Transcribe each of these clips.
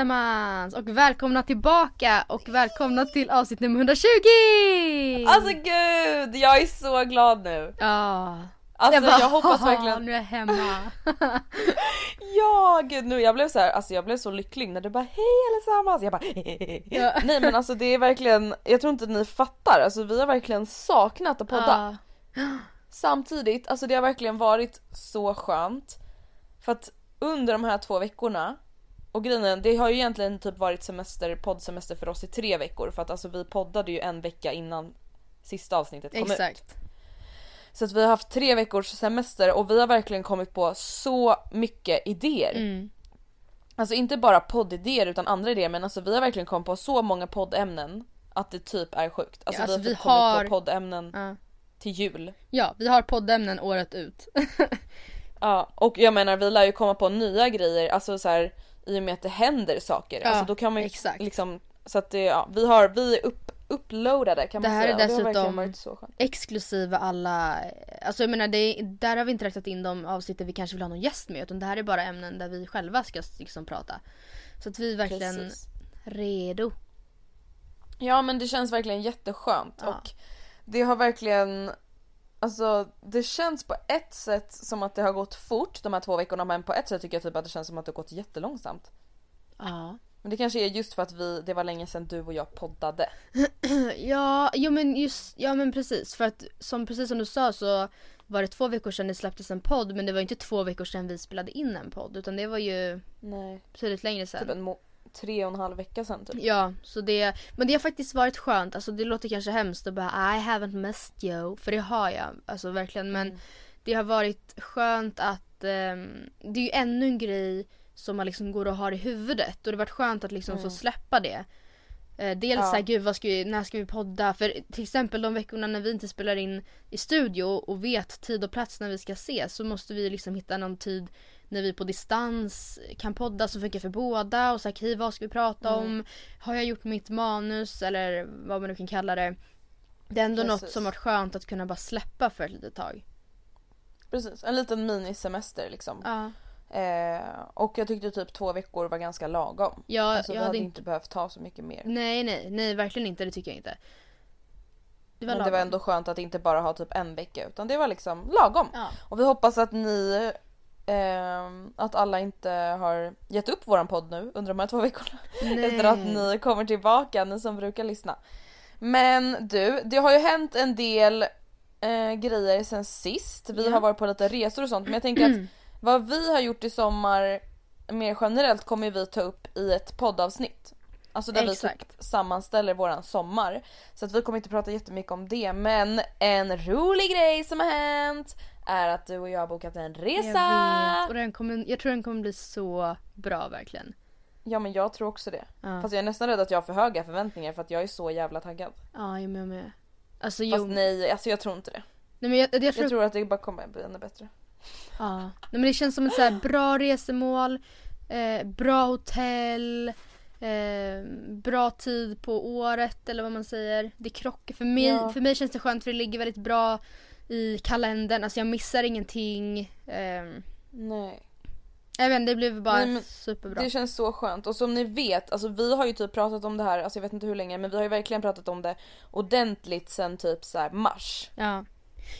allesammans och välkomna tillbaka och välkomna till avsnitt nummer 120! Alltså gud, jag är så glad nu. Ja. Alltså jag, bara, hoppas "Haha, verkligen. Nu är jag hemma. Ja gud nu, jag blev så här, alltså jag blev så lycklig när du bara hej allesammans. Jag bara Ja. Nej men alltså det är verkligen, jag tror inte ni fattar, alltså vi har verkligen saknat att podda. Ja. Samtidigt, alltså det har verkligen varit så skönt. För att under de här två veckorna och grejen är, det har ju egentligen typ varit semester, poddsemester för oss i tre veckor för att alltså vi poddade ju en vecka innan sista avsnittet kom ut. Exakt. Så att vi har haft tre veckors semester och vi har verkligen kommit på så mycket idéer. Mm. Alltså inte bara poddidéer utan andra idéer men alltså vi har verkligen kommit på så många poddämnen att det typ är sjukt. Alltså, Ja, alltså, vi har vi typ kommit har- på poddämnen Ja. till jul. ja, vi har poddämnen året ut. Ja och jag menar vi lär ju komma på nya grejer alltså så här i och med att det händer saker. Ja, alltså då kan man ju exakt. liksom så att det, ja, vi har, vi är upp, uploadade kan Det man här säga. är det har verkligen dessutom-. Exklusive alla, alltså jag menar det, där har vi inte räknat in de avsnitt där vi kanske vill ha någon gäst med utan det här är bara ämnen där vi själva ska liksom prata. Så att vi är verkligen Precis. redo. Ja men det känns verkligen jätteskönt Ja. och det har verkligen Alltså det känns på ett sätt som att det har gått fort de här två veckorna men på ett sätt tycker jag typ att det känns som att det har gått jättelångsamt. Ja. Men det kanske är just för att vi, det var länge sedan du och jag poddade. Ja, jo men just, ja men precis för att som precis som du sa så var det två veckor sedan det släpptes en podd men det var inte två veckor sedan vi spelade in en podd utan det var ju Nej. betydligt längre Typ sedan. en må- tre och en halv vecka sedan typ. Ja, så det, men det har faktiskt varit skönt. Alltså det låter kanske hemskt att bara I haven't missed you. För det har jag, alltså verkligen. Men det har varit skönt att, ehm, det är ju ännu en grej som man liksom går och har i huvudet. Och det har varit skönt att liksom få släppa det. Eh, dels Ja. såhär, gud vad ska vi, när ska vi podda? För till exempel de veckorna när vi inte spelar in i studio och vet tid och plats när vi ska ses så måste vi liksom hitta någon tid när vi på distans kan podda som funkar för båda och så här, okej vad ska vi prata Mm. om? Har jag gjort mitt manus eller vad man nu kan kalla det. Det är ändå något Precis. som varit skönt att kunna bara släppa för ett litet tag. Precis, en liten minisemester liksom. Ja, Eh, och jag tyckte typ två veckor var ganska lagom. ja alltså, jag hade hade inte behövt ta så mycket mer. Nej nej, nej verkligen inte, det tycker jag inte. Det var Men det var ändå skönt att inte bara ha typ en vecka utan det var liksom lagom. Ja. Och vi hoppas att ni ehm, att alla inte har gett upp våran podd nu under de här två veckorna. Nej. Efter att ni kommer tillbaka, ni som brukar lyssna. Men du, det har ju hänt en del eh, grejer sen sist. Vi Ja. har varit på lite resor och sånt men jag tänker att vad vi har gjort i sommar mer generellt kommer vi ta upp i ett poddavsnitt. Alltså där vi Exakt. typ sammanställer våran sommar. Så att vi kommer inte prata jättemycket om det men en rolig grej som har hänt är att du och jag har bokat en resa. Jag vet. Och den kommer, jag tror den kommer bli så bra verkligen. Ja men jag tror också det. Ja. Fast jag är nästan rädd att jag har för höga förväntningar för att jag är så jävla taggad. Ja, jag med. med. Alltså, jo, Fast nej, alltså jag tror inte det. nej, men jag, jag, tror, Jag tror att det bara kommer bli ännu bättre. Ja. Nej, men det känns som ett så här bra resemål, eh, bra hotell, eh, bra tid på året eller vad man säger. Det krockar. För mig, Ja. för mig känns det skönt för det ligger väldigt bra i kalendern. Alltså jag missar ingenting. Eh, Nej. jag vet det blev bara men superbra. Det känns så skönt och som ni vet, alltså vi har ju typ pratat om det här, alltså jag vet inte hur länge men vi har ju verkligen pratat om det ordentligt sen typ så här mars. Ja,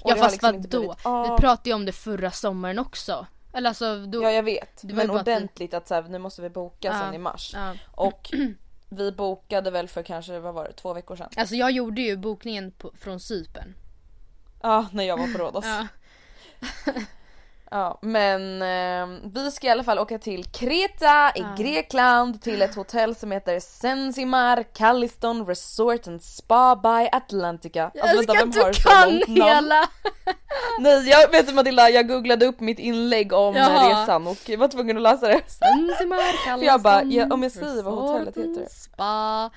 Och ja fast liksom vadå? blivit. Vi pratade ju om det förra sommaren också. Eller alltså då... Ja jag vet, men bara att ordentligt att så här, nu måste vi boka Ja. sen i mars. ja. Och vi bokade väl för kanske, vad var det, två veckor sedan? Alltså jag gjorde ju bokningen på, från Cypern. Ja, när jag var på Rhodos. Ja. Ja, men eh, vi ska i alla fall åka till Kreta i Ja. Grekland till ett hotell som heter Sensimar Calliston Resort and Spa by Atlantica. Jag älskar att du kan hela! Nej jag vet du Matilda, jag googlade upp mitt inlägg om Jaha. resan och var tvungen att läsa det. Zanzibar, jag bara, Calliston, ja, om jag skriver vad hotellet heter. Spa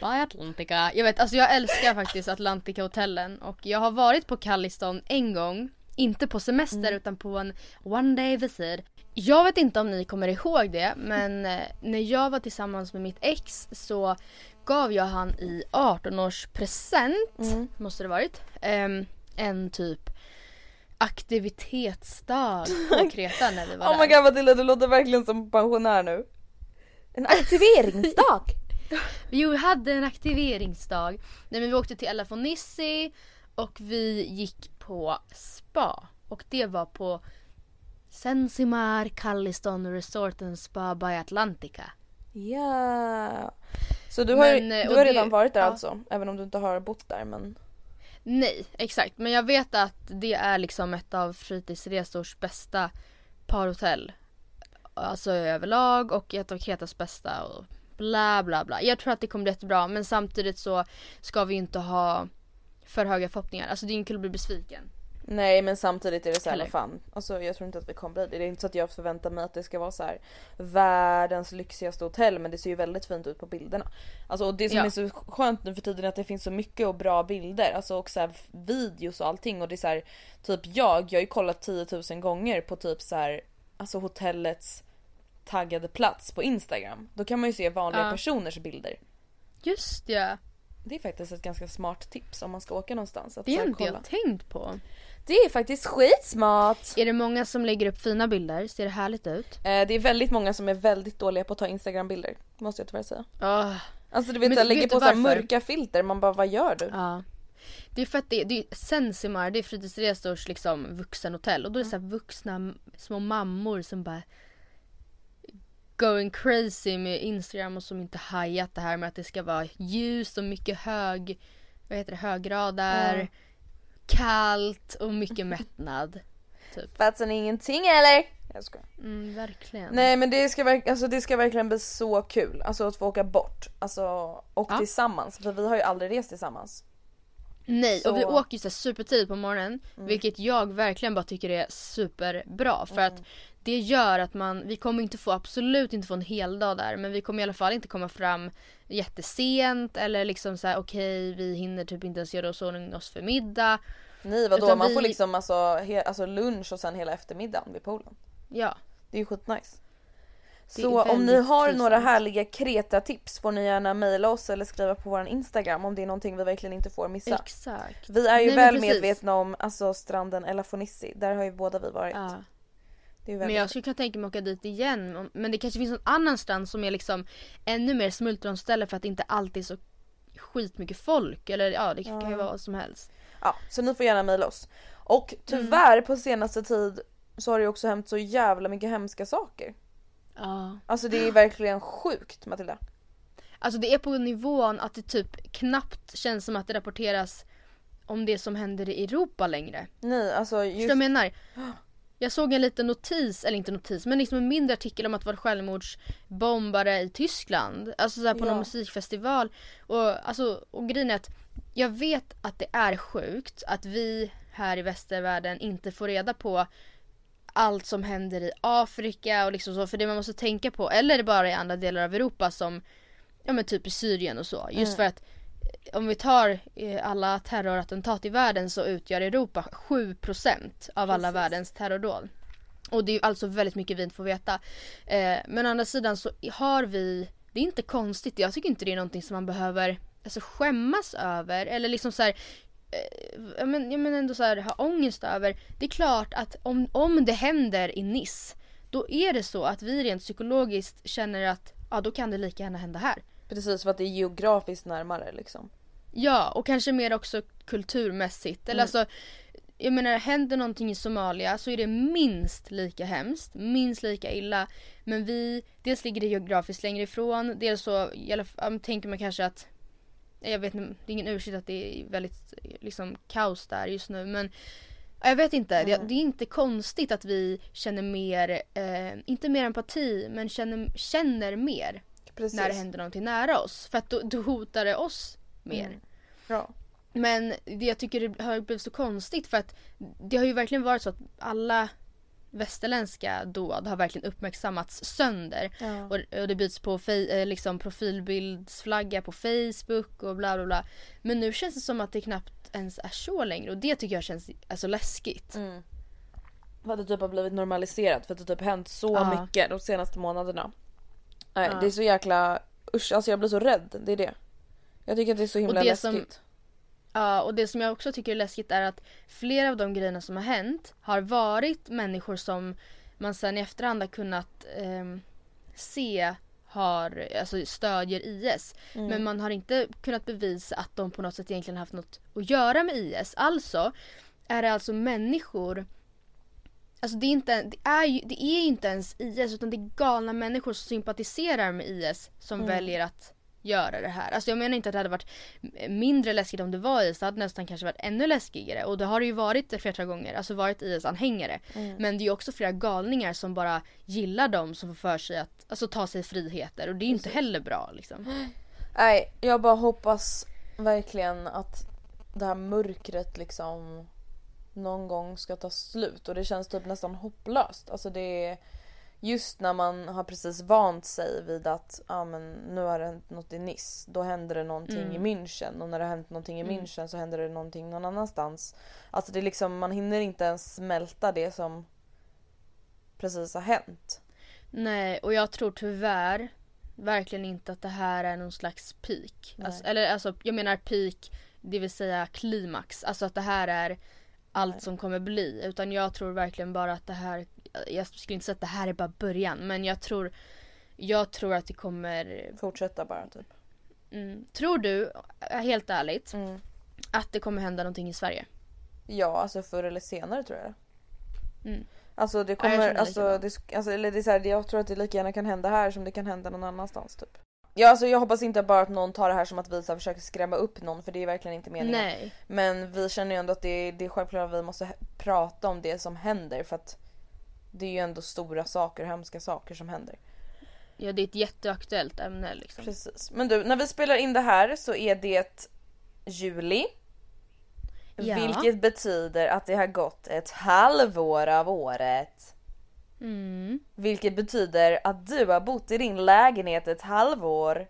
by Atlantica. Jag vet, alltså jag älskar faktiskt Atlantica hotellen och jag har varit på Calliston en gång. Inte på semester Mm. utan på en one day visit. Jag vet inte om ni kommer ihåg det men eh, när jag var tillsammans med mitt ex så gav jag han i 18-årspresent, Mm. måste det varit, ehm, en typ aktivitetsdag på Kreta när vi var Oh my där. god Matilda du låter verkligen som pensionär nu. En aktiveringsdag! Vi hade en aktiveringsdag. Nej, men vi åkte till Ella Fonissi och vi gick på spa. Och det var på Sensimar Calliston Resort and Spa by Atlantica. Ja. Så du har, Men, eh, du har det- redan varit där ja. alltså? Även om du inte har bott där men... Nej, exakt. Men jag vet att det är liksom ett av fritidsresors bästa parhotell. Alltså överlag och ett av Kretas bästa och bla bla bla. Jag tror att det kommer bli jättebra men samtidigt så ska vi inte ha för höga förhoppningar. Alltså det är inte kul att bli besviken. Nej men samtidigt är det så här, Eller? vad fan. Alltså jag tror inte att vi kommer bli det. Det är inte så att jag förväntar mig att det ska vara så här världens lyxigaste hotell men det ser ju väldigt fint ut på bilderna. Alltså och det som Ja. är så skönt nu för tiden är att det finns så mycket och bra bilder. Alltså och så här videos och allting och det är så här, typ jag, jag har ju kollat 10 000 gånger på typ så här alltså hotellets taggade plats på Instagram. Då kan man ju se vanliga Ja. personers bilder. Just ja. Det är faktiskt ett ganska smart tips om man ska åka någonstans. Att Det så har inte jag tänkt på. Det är faktiskt skitsmart! Är det många som lägger upp fina bilder? Ser det härligt ut? Eh, det är väldigt många som är väldigt dåliga på att ta instagrambilder. Måste jag tyvärr säga. Åh, Alltså du vet, Men vet lägger du på varför? mörka filter, man bara vad gör du? Ja. Det är för att det, det är Sensimar, det är fritidsresors liksom vuxenhotell och då är det så vuxna små mammor som bara going crazy med Instagram och som inte hajat det här med att det ska vara ljust och mycket hög, vad heter det, högradar, Ja. kallt och mycket mättnad. Fattar ni ingenting eller? Jag skojar. Mm, verkligen. Nej men det ska, alltså, det ska verkligen bli så kul, alltså att få åka bort. Alltså, och Ja. tillsammans, för vi har ju aldrig rest tillsammans. Nej, och vi Så- åker ju så supertidigt på morgonen. Vilket jag verkligen bara tycker är superbra. För att det gör att man, vi kommer inte få, absolut inte få en hel dag där. Men vi kommer i alla fall inte komma fram jättesent. Eller liksom så här: okej vi hinner typ inte ens göra oss ordning oss för middag. Nej vadå, Utan man vi- får liksom alltså, he- alltså lunch och sen hela eftermiddagen vid poolen. Ja. Det är ju skitnice. Det Så om ni har några trivsamt. härliga Kreta-tips får ni gärna mejla oss eller skriva på vår Instagram om det är någonting vi verkligen inte får missa. Exakt. Vi är ju Nej, väl medvetna om alltså, stranden Elafonissi, där har ju båda vi varit. Ja. Men jag skulle kunna tänka mig att åka dit igen. Men det kanske finns någon annanstans som är liksom ännu mer smultronställe för att det inte alltid är så skitmycket folk. Eller ja, det kan ju vara vad som helst. Ja, så ni får gärna mejla oss. Och tyvärr på senaste tid så har det också hänt så jävla mycket hemska saker. Ja. Alltså det är verkligen sjukt Matilda. Alltså det är på nivån att det typ knappt känns som att det rapporteras om det som händer i Europa längre. Nej alltså Förstår du just... vad jag menar? Jag såg en liten notis, eller inte notis, men liksom en mindre artikel om att det var självmordsbombare i Tyskland. Alltså så här på Ja. någon musikfestival. Och, alltså, och grejen är att jag vet att det är sjukt att vi här i västervärlden inte får reda på allt som händer i Afrika och liksom så. För det man måste tänka på, eller bara i andra delar av Europa som Ja men typ i Syrien och så. Just för att om vi tar eh, alla terrorattentat i världen så utgör Europa 7% av alla världens terrordåd. Och det är alltså väldigt mycket vi inte får veta. Eh, men å andra sidan så har vi, det är inte konstigt, jag tycker inte det är någonting som man behöver alltså, skämmas över eller liksom så här, eh, men, ja, men ändå så här, ha ångest över. Det är klart att om, om det händer i Nice då är det så att vi rent psykologiskt känner att ja då kan det lika gärna hända här. Precis för att det är geografiskt närmare liksom. Ja, och kanske mer också kulturmässigt. Eller alltså, jag menar händer någonting i Somalia så är det minst lika hemskt, minst lika illa. Men vi, dels ligger det geografiskt längre ifrån, dels så fall, tänker man kanske att jag vet inte, det är ingen ursäkt att det är väldigt liksom kaos där just nu men jag vet inte, det, det är inte konstigt att vi känner mer, eh, inte mer empati men känner, känner mer Precis. när det händer någonting nära oss. För att då, då hotar det oss mer. Mm. Ja. Men det jag tycker det har blivit så konstigt för att det har ju verkligen varit så att alla västerländska dåd har verkligen uppmärksammats sönder. Ja. Och, och det byts på eh, liksom profilbildsflagga på Facebook och bla bla bla. Men nu känns det som att det knappt ens är så längre och det tycker jag känns alltså läskigt. Mm. För att det typ har blivit normaliserat för att det typ hänt så Ja. mycket de senaste månaderna. Nej Ja. det är så jäkla usch alltså jag blir så rädd, det är det. Jag tycker att det är så himla det som- läskigt. Ja, och det som jag också tycker är läskigt är att flera av de grejerna som har hänt har varit människor som man sen i efterhand har kunnat ehm, se har, alltså stödjer IS. Men man har inte kunnat bevisa att de på något sätt egentligen haft något att göra med IS. Alltså är det alltså människor Alltså det är, inte, det, är ju, det är inte ens IS utan det är galna människor som sympatiserar med IS som väljer att göra det här. Alltså jag menar inte att det hade varit mindre läskigt om det var IS, det hade nästan kanske varit ännu läskigare. Och det har det ju varit ett flertal gånger, alltså varit IS-anhängare. Men det är ju också flera galningar som bara gillar dem som får för sig att alltså, ta sig friheter och det är ju inte heller bra liksom. Nej jag bara hoppas verkligen att det här mörkret liksom någon gång ska ta slut och det känns typ nästan hopplöst. Alltså det är just när man har precis vant sig vid att ah, men nu har det hänt något i Nice, då händer det någonting i München och när det har hänt någonting i München så händer det någonting någon annanstans. Alltså det är liksom, man hinner inte ens smälta det som precis har hänt. Nej, och jag tror tyvärr verkligen inte att det här är någon slags peak. Alltså, eller alltså, jag menar peak, det vill säga klimax. Alltså att det här är allt som kommer bli. Utan jag tror verkligen bara att det här, jag skulle inte säga att det här är bara början. Men jag tror, jag tror att det kommer, Fortsätta bara typ. mm, tror du, äh, helt ärligt, Mm. att det kommer hända någonting i Sverige? Ja, alltså förr eller senare tror jag. Mm. Alltså det jag kommer, känner alltså, likadant. det, alltså, eller det är så här, jag tror att det lika gärna kan hända här som det kan hända någon annanstans typ. Ja alltså jag hoppas inte bara att någon tar det här som att vi så försöker skrämma upp någon för det är verkligen inte meningen. Nej. Men vi känner ju ändå att det är, det är självklart att vi måste prata om det som händer för att det är ju ändå stora saker, hemska saker som händer. Ja, det är ett jätteaktuellt ämne liksom. Precis. Men du, när vi spelar in det här så är det juli. Ja. Vilket betyder att det har gått ett halvår av året. Mm. Vilket betyder att du har bott i din lägenhet ett halvår.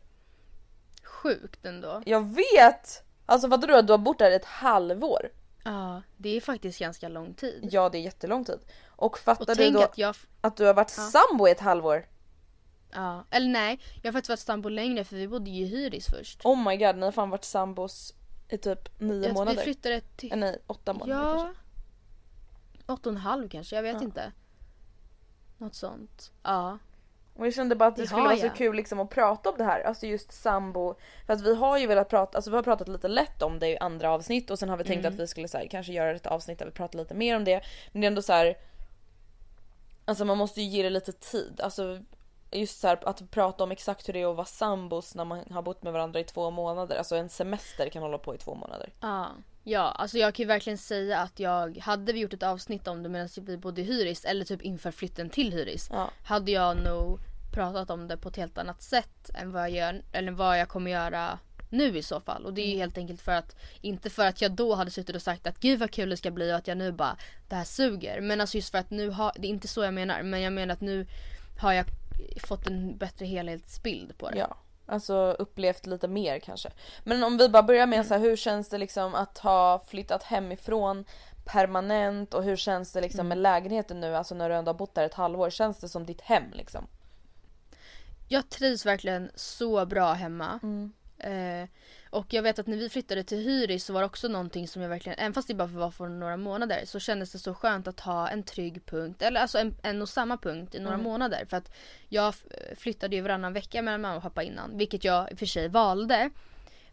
Sjukt ändå. Jag vet! Alltså vad du att du har bott där ett halvår? Ja, det är faktiskt ganska lång tid. Ja det är jättelång tid. Och fattar Och du då att jag att du har varit sambo i ett halvår? Ja, eller nej. Jag har faktiskt varit sambo längre för vi bodde ju i hyris först. Oh my god, ni har fan varit sambos i typ nio Jag månader. Vi flyttade till... Eh, nej, åtta månader Ja. kanske. Åtta och en halv kanske, jag vet inte. Något sånt. Ja. Och jag kände bara att det, Det skulle vara så jag. kul liksom att prata om det här, alltså just sambo. För att vi har ju velat prata, alltså vi har pratat lite lätt om det i andra avsnitt och sen har vi tänkt Mm. att vi skulle så här, kanske göra ett avsnitt där vi pratar lite mer om det. Men det är ändå så här. Alltså man måste ju ge det lite tid. Alltså just så här, att prata om exakt hur det är att vara sambos när man har bott med varandra i två månader. Alltså en semester kan hålla på i två månader. Ja. Ja, alltså jag kan ju verkligen säga att jag, hade vi gjort ett avsnitt om det medan vi bodde i Hyris eller typ inför flytten till Hyris. Ja. Hade jag nog pratat om det på ett helt annat sätt än vad jag gör, eller vad jag kommer göra nu i så fall. Och det är ju helt enkelt för att, inte för att jag då hade suttit och sagt att gud vad kul det ska bli och att jag nu bara, det här suger. Men alltså just för att nu har, det är inte så jag menar, men jag menar att nu har jag fått en bättre helhetsbild på det. Ja. Alltså upplevt lite mer kanske. Men om vi bara börjar med så här, hur känns det liksom att ha flyttat hemifrån permanent och hur känns det liksom med lägenheten nu, alltså när du ändå har bott där ett halvår, känns det som ditt hem liksom? Jag trivs verkligen så bra hemma. Eh, och jag vet att när vi flyttade till Hyris så var det också någonting som jag verkligen, även fast det bara var för några månader, så kändes det så skönt att ha en trygg punkt, eller alltså en, en och samma punkt i några månader. För att jag flyttade ju varannan vecka mellan mamma och pappa innan, vilket jag i och för sig valde.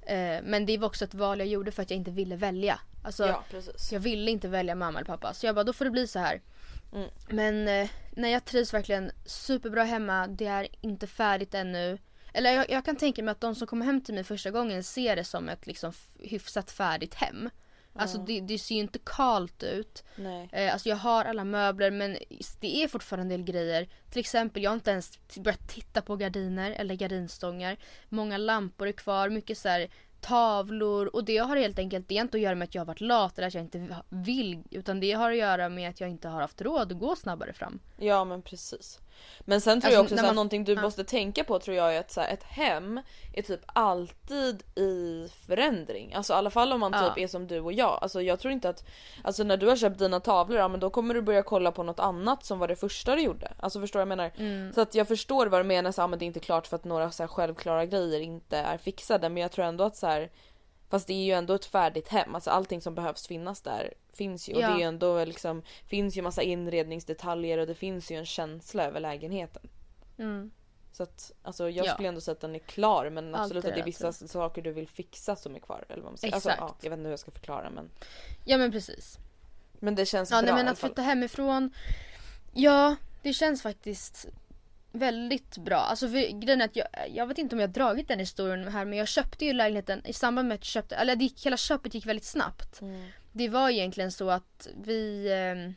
Eh, men det var också ett val jag gjorde för att jag inte ville välja. Alltså, precis. jag ville inte välja mamma eller pappa så jag bara då får det bli så här. Mm. Men eh, nej, jag trivs verkligen superbra hemma. Det är inte färdigt ännu. Eller jag, jag kan tänka mig att de som kommer hem till mig första gången ser det som ett liksom hyfsat färdigt hem. Alltså det, det ser ju inte kalt ut. Nej. Eh, alltså jag har alla möbler men det är fortfarande en del grejer. Till exempel jag har inte ens börjat titta på gardiner eller gardinstångar. Många lampor är kvar, mycket så här tavlor och det har helt enkelt det inte att göra med att jag har varit lat eller att jag inte vill utan det har att göra med att jag inte har haft råd att gå snabbare fram. Ja men precis. Men sen tror Alltså, jag också här, man- någonting du ja. måste tänka på tror jag är att så här, ett hem är typ alltid i förändring. Alltså i alla fall om man Ja. typ är som du och jag. Alltså jag tror inte att, alltså när du har köpt dina tavlor, ja men då kommer du börja kolla på något annat som var det första du gjorde. Alltså förstår du vad jag menar? Mm. Så att jag förstår vad du menar, så här, men det är inte klart för att några så här, självklara grejer inte är fixade men jag tror ändå att så här Fast det är ju ändå ett färdigt hem, alltså allting som behövs finnas där finns ju. Och Ja. det är ju ändå liksom, finns ju massa inredningsdetaljer och det finns ju en känsla över lägenheten. Mm. Så att alltså jag Ja. skulle ändå säga att den är klar men Allt absolut att det är vissa saker du vill fixa som är kvar. Eller vad man säger. Alltså, Exakt. ja, jag vet inte hur jag ska förklara men. Ja men precis. Men det känns Ja bra nej, men att flytta hemifrån. Ja det känns faktiskt väldigt bra. Alltså för, grejen är att jag, jag vet inte om jag har dragit den historien här men jag köpte ju lägenheten i samband med att jag köpte, eller det gick, hela köpet gick väldigt snabbt. Mm. Det var egentligen så att vi eh,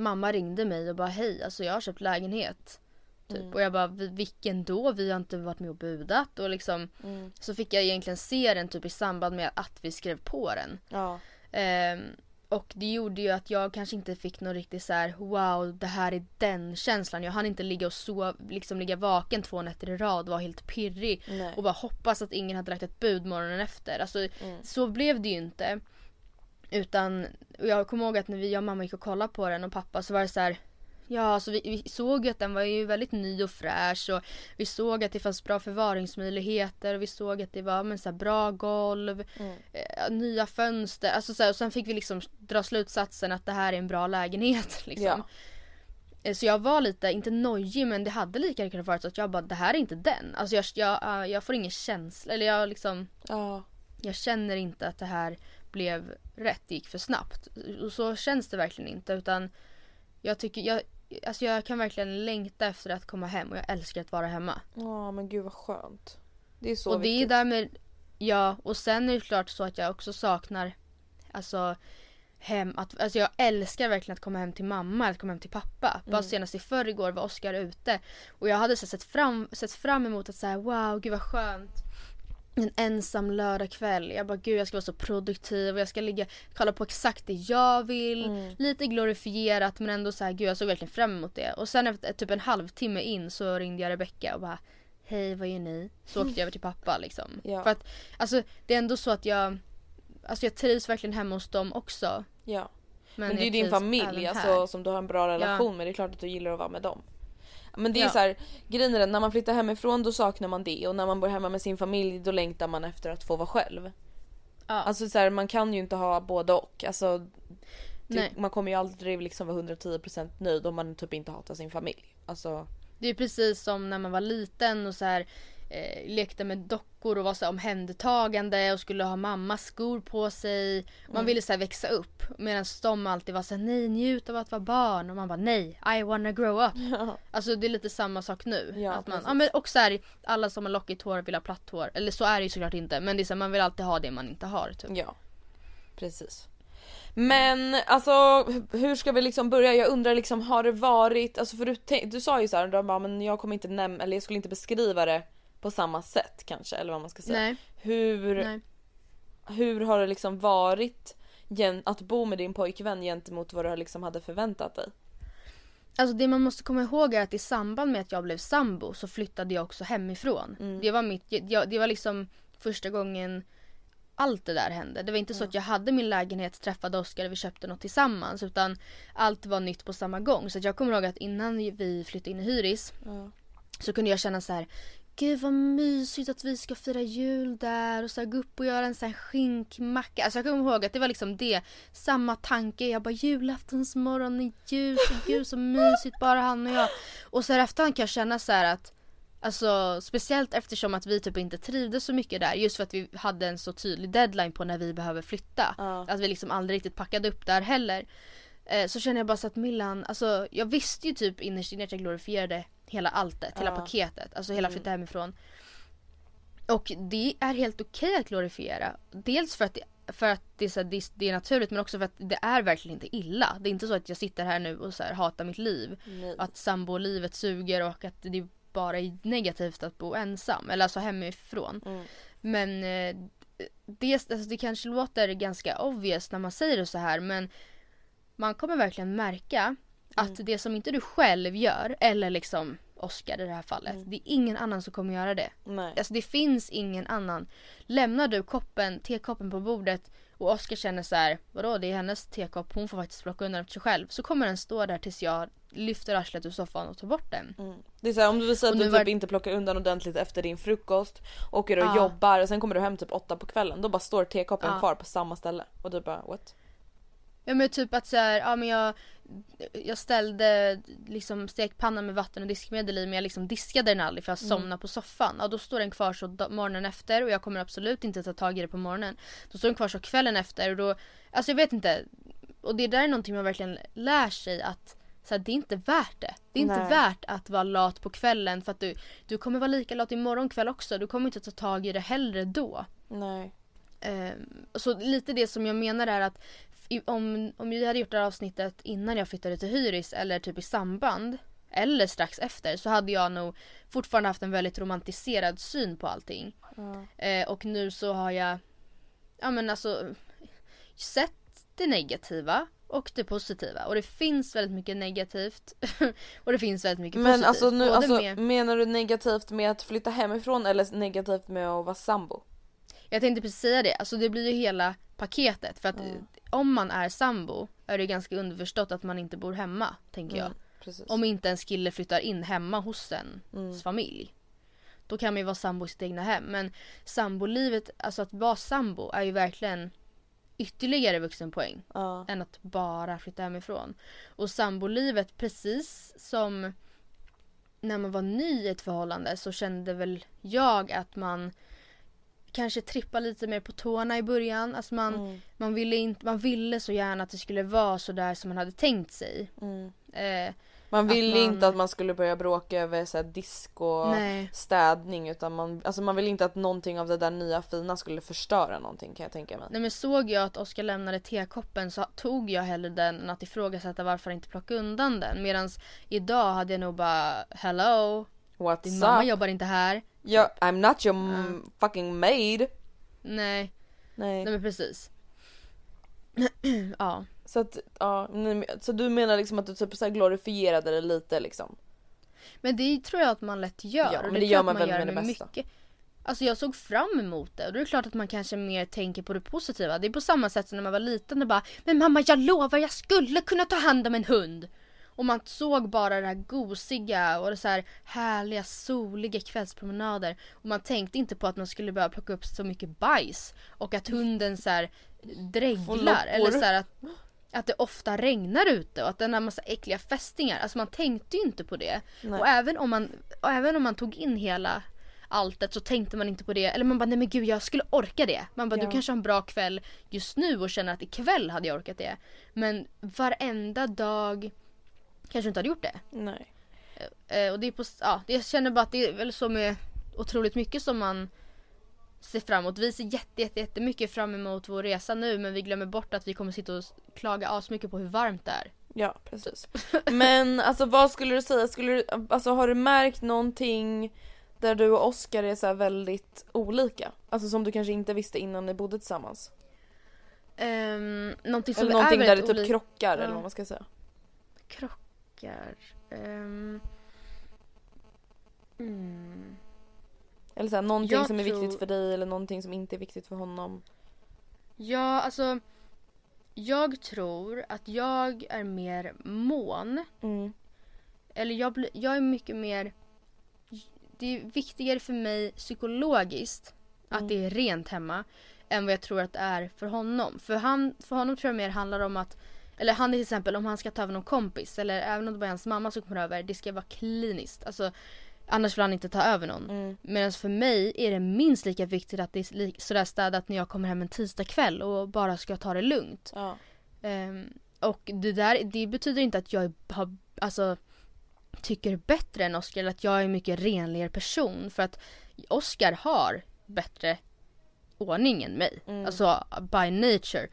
Mamma ringde mig och bara hej alltså jag har köpt lägenhet. Typ. Mm. Och jag bara "Vi- vilken då? Vi har inte varit med och budat och liksom Mm. Så fick jag egentligen se den typ i samband med att vi skrev på den. Ja. Ehm, och det gjorde ju att jag kanske inte fick någon riktig så här: wow det här är den känslan. Jag hann inte ligga och sova, liksom ligga vaken två nätter i rad och vara helt pirrig. Nej. Och bara hoppas att ingen hade lagt ett bud morgonen efter. Alltså Mm. så blev det ju inte. Utan och jag kommer ihåg att när vi, jag och mamma gick och kollade på den och pappa så var det så här. Ja, alltså vi, vi såg ju att den var ju väldigt ny och fräsch och vi såg att det fanns bra förvaringsmöjligheter och vi såg att det var men, så här, bra golv, Mm. eh, nya fönster. Alltså, så här, och sen fick vi liksom dra slutsatsen att det här är en bra lägenhet. Liksom. Ja. Eh, Så jag var lite, inte nojig men det hade lika gärna kunnat vara så att jag bara det här är inte den. Alltså jag, jag, eh, jag får ingen känsla, eller jag liksom Ja. jag känner inte att det här blev rätt, det gick för snabbt. Och så känns det verkligen inte utan jag tycker, jag, alltså jag kan verkligen längta efter att komma hem och jag älskar att vara hemma. Ja men gud vad skönt. Det är så och det är viktigt. därmed, ja och sen är det klart så att jag också saknar alltså hem, att, alltså jag älskar verkligen att komma hem till mamma, att komma hem till pappa. Bara senast i förrgår var Oskar ute och jag hade så sett, fram, sett fram emot att säga wow gud vad skönt en ensam lördagkväll. Jag bara gud jag ska vara så produktiv och jag ska ligga kolla på exakt det jag vill. Lite glorifierat men ändå så här gud jag såg verkligen fram emot det. Och sen efter typ en halvtimme in så ringde jag Rebecca och bara Hej vad gör ni? Så åkte jag över till pappa liksom. Ja. För att alltså det är ändå så att jag Alltså jag trivs verkligen hemma hos dem också. Ja. Men, Men, det är ju din familj alltså, som du har en bra relation med. Det är klart att du gillar att vara med dem. Men det är Ja. så här, grejen är den, när man flyttar hemifrån då saknar man det och när man bor hemma med sin familj då längtar man efter att få vara själv. Ja. Alltså så här, man kan ju inte ha både och. Alltså, Nej. man kommer ju aldrig liksom vara 110% nöjd om man typ inte hatar sin familj. Alltså, Det är precis som när man var liten och så här eh, lekte med dockor och var så omhändertagande och skulle ha mammas skor på sig. Man Mm. ville så här växa upp medan de alltid var så nej njut av att vara barn och man bara nej I wanna grow up. Alltså det är lite samma sak nu. Ja, att man, ja, men och så här, alla som har lockigt hår vill ha platt hår. Eller så är det ju såklart inte men det är så här, man vill alltid ha det man inte har. Typ. Ja, precis. Men alltså hur ska vi liksom börja? Jag undrar liksom har det varit, alltså för du, du sa ju såhär, du bara, men jag kommer inte nämna, eller jag skulle inte beskriva det på samma sätt kanske eller vad man ska säga. Nej, Hur, nej. hur har det liksom varit gen- att bo med din pojkvän gentemot vad du liksom hade förväntat dig? Alltså det man måste komma ihåg är att i samband med att jag blev sambo så flyttade jag också hemifrån. Mm. Det var mitt, jag, det var liksom första gången allt det där hände. Det var inte så att jag hade min lägenhet, träffade Oskar och vi köpte något tillsammans utan allt var nytt på samma gång. Så jag kommer ihåg att innan vi flyttade in i Hyris Ja. så kunde jag känna så här. Gud vad mysigt att vi ska fira jul där och så här, gå upp och göra en sån här skinkmacka. Alltså jag kommer ihåg att det var liksom det. Samma tanke. Jag bara julaftonsmorgon i ljus och gud så mysigt bara han och jag. Och så här efterhand kan jag känna så här att Alltså speciellt eftersom att vi typ inte trivdes så mycket där just för att vi hade en så tydlig deadline på när vi behöver flytta. Ja. Att vi liksom aldrig riktigt packade upp där heller. Eh, så känner jag bara så att Millan, alltså jag visste ju typ innerst inne att jag glorifierade hela alltet, hela Ja. paketet, alltså hela flytta hemifrån. Och det är helt okej att glorifiera. Dels för att det, för att det, är så här, det, det är naturligt men också för att det är verkligen inte illa. Det är inte så att jag sitter här nu och så här, hatar mitt liv. Nej. Att sambolivet suger och att det bara är negativt att bo ensam. Eller alltså hemifrån. Mm. Men eh, det, alltså det kanske låter ganska obvious när man säger det så här men man kommer verkligen märka att det som inte du själv gör eller liksom Oscar i det här fallet. Det är ingen annan som kommer göra det. Nej. Alltså det finns ingen annan. Lämnar du koppen, tekoppen på bordet och Oscar känner så här, vadå det är hennes tekopp, hon får faktiskt plocka undan den för sig själv. Så kommer den stå där tills jag lyfter arslet ur soffan och tar bort den. Mm. Det är såhär om du visar att Och du typ var- inte plockar undan ordentligt efter din frukost, åker och Ja. jobbar och sen kommer du hem typ åtta på kvällen. Då bara står tekoppen Ja. kvar på samma ställe och du bara what? Ja men typ att så här, ja men jag, jag ställde liksom stekpannan med vatten och diskmedel i men jag liksom diskade den aldrig för jag somnade på soffan. Ja då står den kvar så morgonen efter och jag kommer absolut inte ta tag i det på morgonen. Då står den kvar så kvällen efter och då, alltså jag vet inte. Och det där är någonting man verkligen lär sig att så här, det är inte värt det. Det är inte Nej. värt att vara lat på kvällen för att du, du kommer vara lika lat imorgon kväll också. Du kommer inte ta tag i det hellre då. Nej. Ehm, så lite det som jag menar är att om, om jag hade gjort det här avsnittet innan jag flyttade till Hyris eller typ i samband eller strax efter så hade jag nog fortfarande haft en väldigt romantiserad syn på allting. Eh, och nu så har jag ja men alltså sett det negativa och det positiva och det finns väldigt mycket negativt och det finns väldigt mycket Men positivt. alltså, nu, alltså med- menar du negativt med att flytta hemifrån eller negativt med att vara sambo? Jag tänkte precis säga det, alltså det blir ju hela paketet för att eh, om man är sambo är det ganska underförstått att man inte bor hemma, tänker jag. Mm, precis. Om inte en kille flyttar in hemma hos ens Mm. familj. Då kan man ju vara sambo i sitt egna hem. Men sambolivet, alltså att vara sambo är ju verkligen ytterligare vuxenpoäng Ja. än att bara flytta hemifrån. Och sambolivet, precis som när man var ny i ett förhållande så kände väl jag att man kanske trippa lite mer på tårna i början. Alltså man, Mm. man, ville inte, man ville så gärna att det skulle vara så där som man hade tänkt sig. Mm. Eh, Man ville man- inte att man skulle börja bråka över så här, disk och nej. städning utan man, alltså man ville inte att någonting av det där nya fina skulle förstöra någonting kan jag tänka mig. nej men såg jag att Oskar lämnade tekoppen så tog jag hellre den än att ifrågasätta varför inte plocka undan den. Medan idag hade jag nog bara hello, What's din mamma up? jobbar inte här. Ja, I'm not your m- fucking maid. Nej, Nej. nej men precis. ja. Så att, ja, så du menar liksom att du typ så här glorifierade det lite liksom? Men det tror jag att man lätt gör. Ja, men det det gör jag att man väl med det med bästa. mycket. Alltså jag såg fram emot det och då är det klart att man kanske mer tänker på det positiva. Det är på samma sätt som när man var liten och bara Men mamma jag lovar jag skulle kunna ta hand om en hund. Och man såg bara det här gosiga och så här härliga soliga kvällspromenader. Och man tänkte inte på att man skulle behöva plocka upp så mycket bajs. Och att hunden så här dreglar. Eller så här att, att det ofta regnar ute och att den har massa äckliga fästingar. Alltså man tänkte ju inte på det. Nej. Och även om, man, och även om man tog in hela alltet så tänkte man inte på det. Eller man bara nej men gud jag skulle orka det. Man bara Ja. du kanske har en bra kväll just nu och känner att ikväll hade jag orkat det. Men varenda dag kanske inte hade gjort det. Nej. Eh, och det är på, ja, jag känner bara att det är väl så med otroligt mycket som man ser fram emot. Vi ser jätte, jätte, jättemycket fram emot vår resa nu men vi glömmer bort att vi kommer sitta och klaga asmycket på hur varmt det är. Ja precis. Men alltså vad skulle du säga, skulle du, alltså har du märkt någonting där du och Oscar är så väldigt olika? Alltså som du kanske inte visste innan ni bodde tillsammans? Um, någonting som Eller är någonting där det typ krockar Ja. eller vad man ska säga. Krockar. Ehm, mm. Eller så här, någonting Jag som är tror- viktigt för dig eller någonting som inte är viktigt för honom. Ja, alltså. Jag tror att jag är mer mån. Mm. Eller jag, jag är mycket mer... Det är viktigare för mig psykologiskt att det är rent hemma än vad jag tror att det är för honom. För, han, för honom tror jag mer handlar om att eller han till exempel om han ska ta över någon kompis eller även om det bara är hans mamma som kommer över. Det ska vara kliniskt. Alltså, annars vill han inte ta över någon. Mm. Medan för mig är det minst lika viktigt att det är sådär städat när jag kommer hem en tisdagkväll och bara ska ta det lugnt. Ja. Ehm, och det där det betyder inte att jag har, alltså, tycker bättre än Oscar eller att jag är en mycket renligare person. För att Oscar har bättre ordning än mig. Alltså by nature.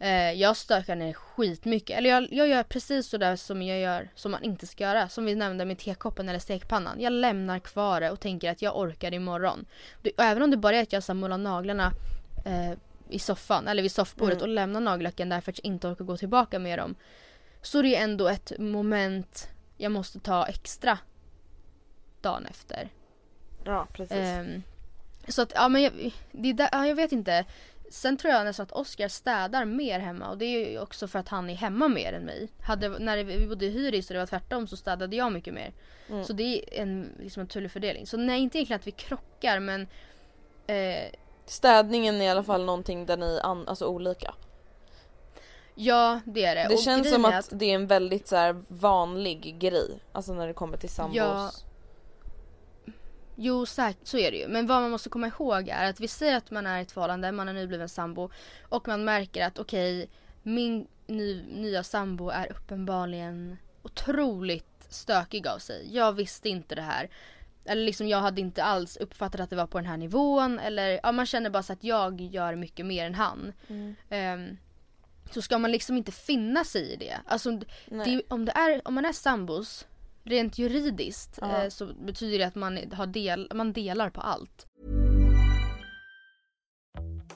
Eh, jag stökar ner skitmycket. Eller jag, jag gör precis sådär som jag gör som man inte ska göra. Som vi nämnde med tekoppen eller stekpannan. Jag lämnar kvar det och tänker att jag orkar imorgon. Det, och även om det bara är att jag målar naglarna eh, i soffan eller vid soffbordet och lämnar nagellacken därför att jag inte orkar gå tillbaka med dem. Så det är ändå ett moment jag måste ta extra dagen efter. ja precis. Ehm, så att, ja men jag, det är där, ja, jag vet inte. Sen tror jag nästan att Oscar städar mer hemma och det är ju också för att han är hemma mer än mig. Hade, när vi bodde i hyris och det var tvärtom så städade jag mycket mer. Så det är en, liksom en fördelning. Så nej, inte egentligen att vi krockar men eh, Städningen är i alla fall någonting där ni är alltså olika. ja det är det. Det Och känns som är att, det är en väldigt så här vanlig grej. Alltså när det kommer till sambos. Ja. Jo säkert så är det ju. Men vad man måste komma ihåg är att vi säger att man är i ett förhållande, man är nybliven sambo och man märker att okej min ny, nya sambo är uppenbarligen otroligt stökig av sig. Jag visste inte det här. Eller liksom jag hade inte alls uppfattat att det var på den här nivån. Eller ja, man känner bara så att jag gör mycket mer än han. Ehm, så ska man liksom inte finna sig i det. Alltså det, om, det är, om man är sambos rent juridiskt Ja. eh, så betyder det att man, har del, man delar på allt.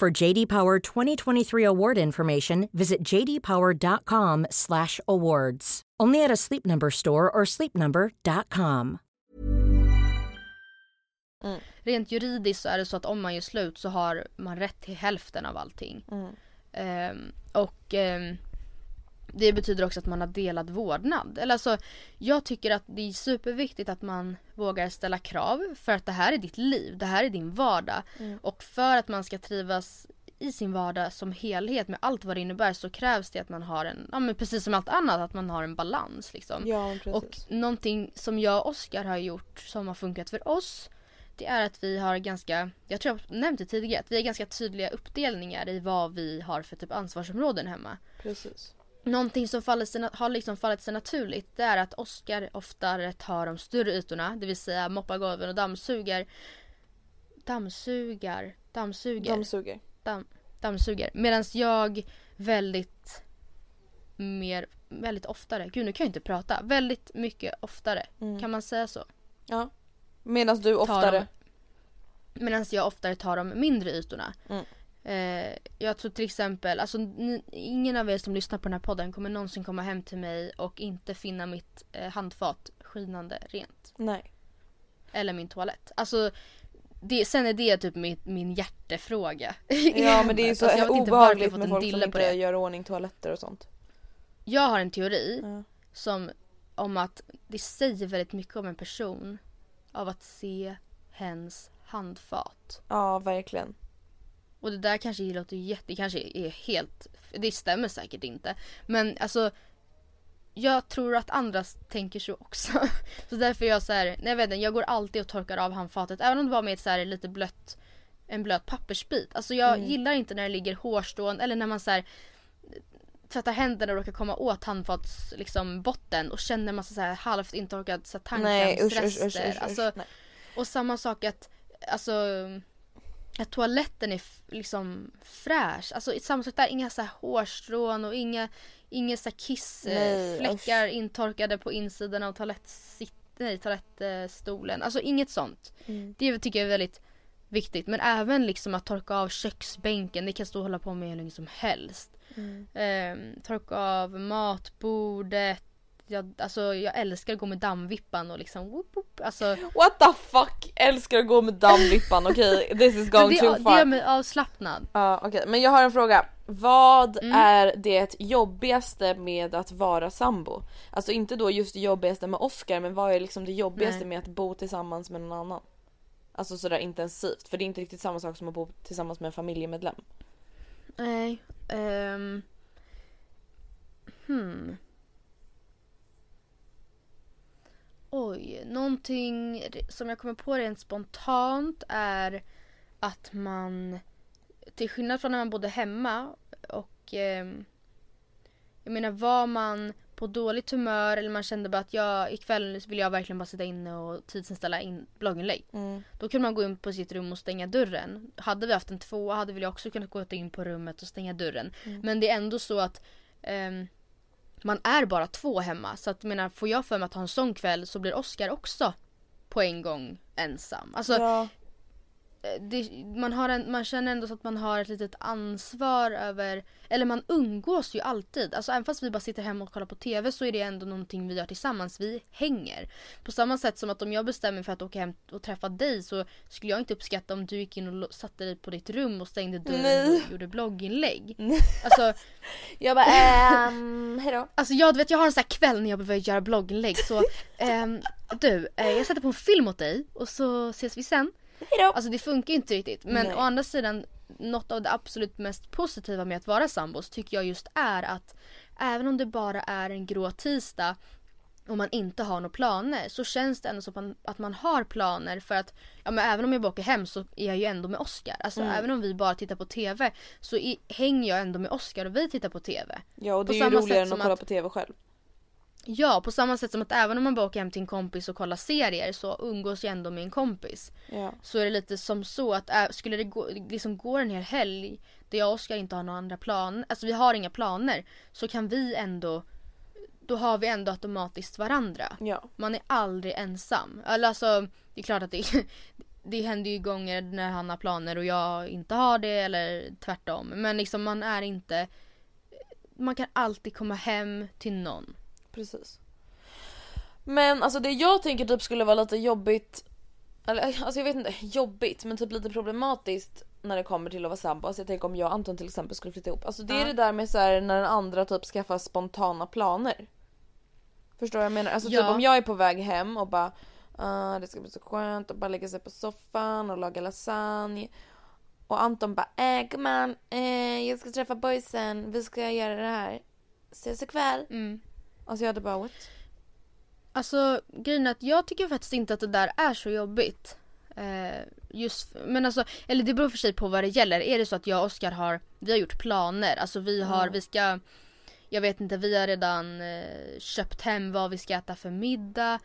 For JD Power 2023 award information, visit jdpower.com/awards. Only at a Sleep Number store or sleepnumber.com. Rent juridiskt så är det så att om man gör slut så har man rätt till hälften av allting. Ehm, och ehm, det betyder också att man har delad vårdnad. Eller alltså, jag tycker att det är superviktigt att man vågar ställa krav för att det här är ditt liv, det här är din vardag. Mm. Och för att man ska trivas i sin vardag som helhet med allt vad det innebär så krävs det att man har en, ja men precis som allt annat, att man har en balans liksom. Ja precis. Och någonting som jag och Oskar har gjort som har funkat för oss det är att vi har ganska, jag tror jag nämnt det tidigare, att vi har ganska tydliga uppdelningar i vad vi har för typ ansvarsområden hemma. precis. Någonting som faller har liksom fallit sig naturligt det är att Oskar oftare tar de större ytorna, det vill säga moppar golven och dammsuger. Dammsugar, dammsuger, De suger. damm, dammsuger. Medan jag väldigt mer, väldigt oftare, gud nu kan jag inte prata, väldigt mycket oftare. Mm. Kan man säga så? Ja. Medan du tar oftare... Medan jag oftare tar de mindre ytorna. Mm. Eh, jag tror till exempel, alltså ni, ingen av er som lyssnar på den här podden kommer någonsin komma hem till mig och inte finna mitt eh, handfat skinande rent. Nej. Eller min toalett. Alltså det, sen är det typ min, min hjärtefråga. Ja men det är ju så Alltså, obehagligt med folk som inte gör ordning toaletter och sånt. Jag har en teori Ja. som om att det säger väldigt mycket om en person av att se hens handfat. Ja verkligen. Och det där kanske låter jätte, det kanske är helt, det stämmer säkert inte. Men alltså jag tror att andra tänker så också. Så därför är jag så här, nej jag vet inte, jag går alltid och torkar av handfatet även om det var med ett så här lite blött, en blöt pappersbit. Alltså jag Mm. gillar inte när det ligger hårstrån eller när man så här tvättar händerna och råkar komma åt handfats liksom botten och känner massa så här halvt intorkad tandkrämsrester. Alltså, Nej. och samma sak att, alltså att toaletten är liksom fräsch. Alltså samma sak där, inga så här hårstrån och inga, inga så kissfläckar intorkade på insidan av toalettsitt, nej, toalettstolen. Alltså inget sånt. Mm. Det tycker jag är väldigt viktigt. Men även liksom att torka av köksbänken, det kan stå och hålla på med hur länge som helst. Mm. Ehm, torka av matbordet. Jag, alltså, jag älskar att gå med dammvippan och liksom whoop, whoop. Alltså, What the fuck! Älskar att gå med dammvippan, okej? This is going det, too det far. gör mig avslappnad. Ja okej, men jag har en fråga. Vad Mm. är det jobbigaste med att vara sambo? Alltså inte då just det jobbigaste med Oscar men vad är liksom det jobbigaste Nej. med att bo tillsammans med någon annan? Alltså sådär intensivt, för det är inte riktigt samma sak som att bo tillsammans med en familjemedlem. Nej. ehm. hmm. Oj, någonting som jag kommer på rent spontant är att man till skillnad från när man bodde hemma och ehm, jag menar var man på dåligt humör eller man kände bara att jag ikväll vill jag verkligen bara sitta inne och tidsinställa in blogginlägg. Mm. Då kunde man gå in på sitt rum och stänga dörren. Hade vi haft en tvåa hade väl jag också kunnat gå in på rummet och stänga dörren. Men det är ändå så att ehm, man är bara två hemma. Så att jag menar, får jag för mig att ha en sån kväll så blir Oscar också på en gång ensam. Alltså, ja, det, man, har en, man känner ändå så att man har ett litet ansvar över, eller man umgås ju alltid. Alltså även fast vi bara sitter hemma och kollar på TV så är det ändå någonting vi gör tillsammans. Vi hänger. På samma sätt som att om jag bestämmer för att åka hem och träffa dig så skulle jag inte uppskatta om du gick in och satte dig på ditt rum och stängde dörren Nej. och gjorde blogginlägg. Alltså, jag bara ehm, hejdå. Alltså jag, vet, jag har en sån här kväll när jag behöver göra blogginlägg så ehm, du, eh, jag sätter på en film åt dig och så ses vi sen. Hejdå. Alltså det funkar ju inte riktigt men Nej. å andra sidan något av det absolut mest positiva med att vara sambos tycker jag just är att även om det bara är en grå tisdag och man inte har några planer så känns det ändå som att man, att man har planer för att ja, men även om jag bara åker hem så är jag ju ändå med Oscar. Alltså Mm. även om vi bara tittar på TV så i, hänger jag ändå med Oscar och vi tittar på TV. Ja och det På är ju samma roligare än att kolla på TV själv. Ja, på samma sätt som att även om man bara åker hem till en kompis och kollar serier så umgås jag ändå med en kompis. Ja. Så är det lite som så att äh, skulle det gå, liksom gå en hel helg där jag och Oskar inte har några andra planer, alltså vi har inga planer, så kan vi ändå, då har vi ändå automatiskt varandra. Ja. Man är aldrig ensam. Eller alltså, det är klart att det, det händer ju gånger när han har planer och jag inte har det eller tvärtom. Men liksom man är inte, man kan alltid komma hem till någon. Precis. Men alltså det jag tänker typ skulle vara lite jobbigt, eller alltså jag vet inte, jobbigt men typ lite problematiskt när det kommer till att vara sambo. Alltså jag tänker om jag och Anton till exempel skulle flytta ihop. Alltså det är Ja. det där med så här, när den andra typ skaffar spontana planer. Förstår du vad jag menar? Alltså typ Ja. om jag är på väg hem och bara "Ah, det ska bli så skönt att bara lägga sig på soffan och laga lasagne. Och Anton bara äh gumman, eh, jag ska träffa boysen, vi ska göra det här. Ses ikväll. Mm. Alltså jag hade bara what? Alltså grejen är att jag tycker faktiskt inte att det där är så jobbigt. Eh, just, men alltså, eller det beror för sig på vad det gäller. Är det så att jag och Oskar har, vi har gjort planer. Alltså vi har, vi ska, jag vet inte, vi har redan eh, köpt hem vad vi ska äta för middag.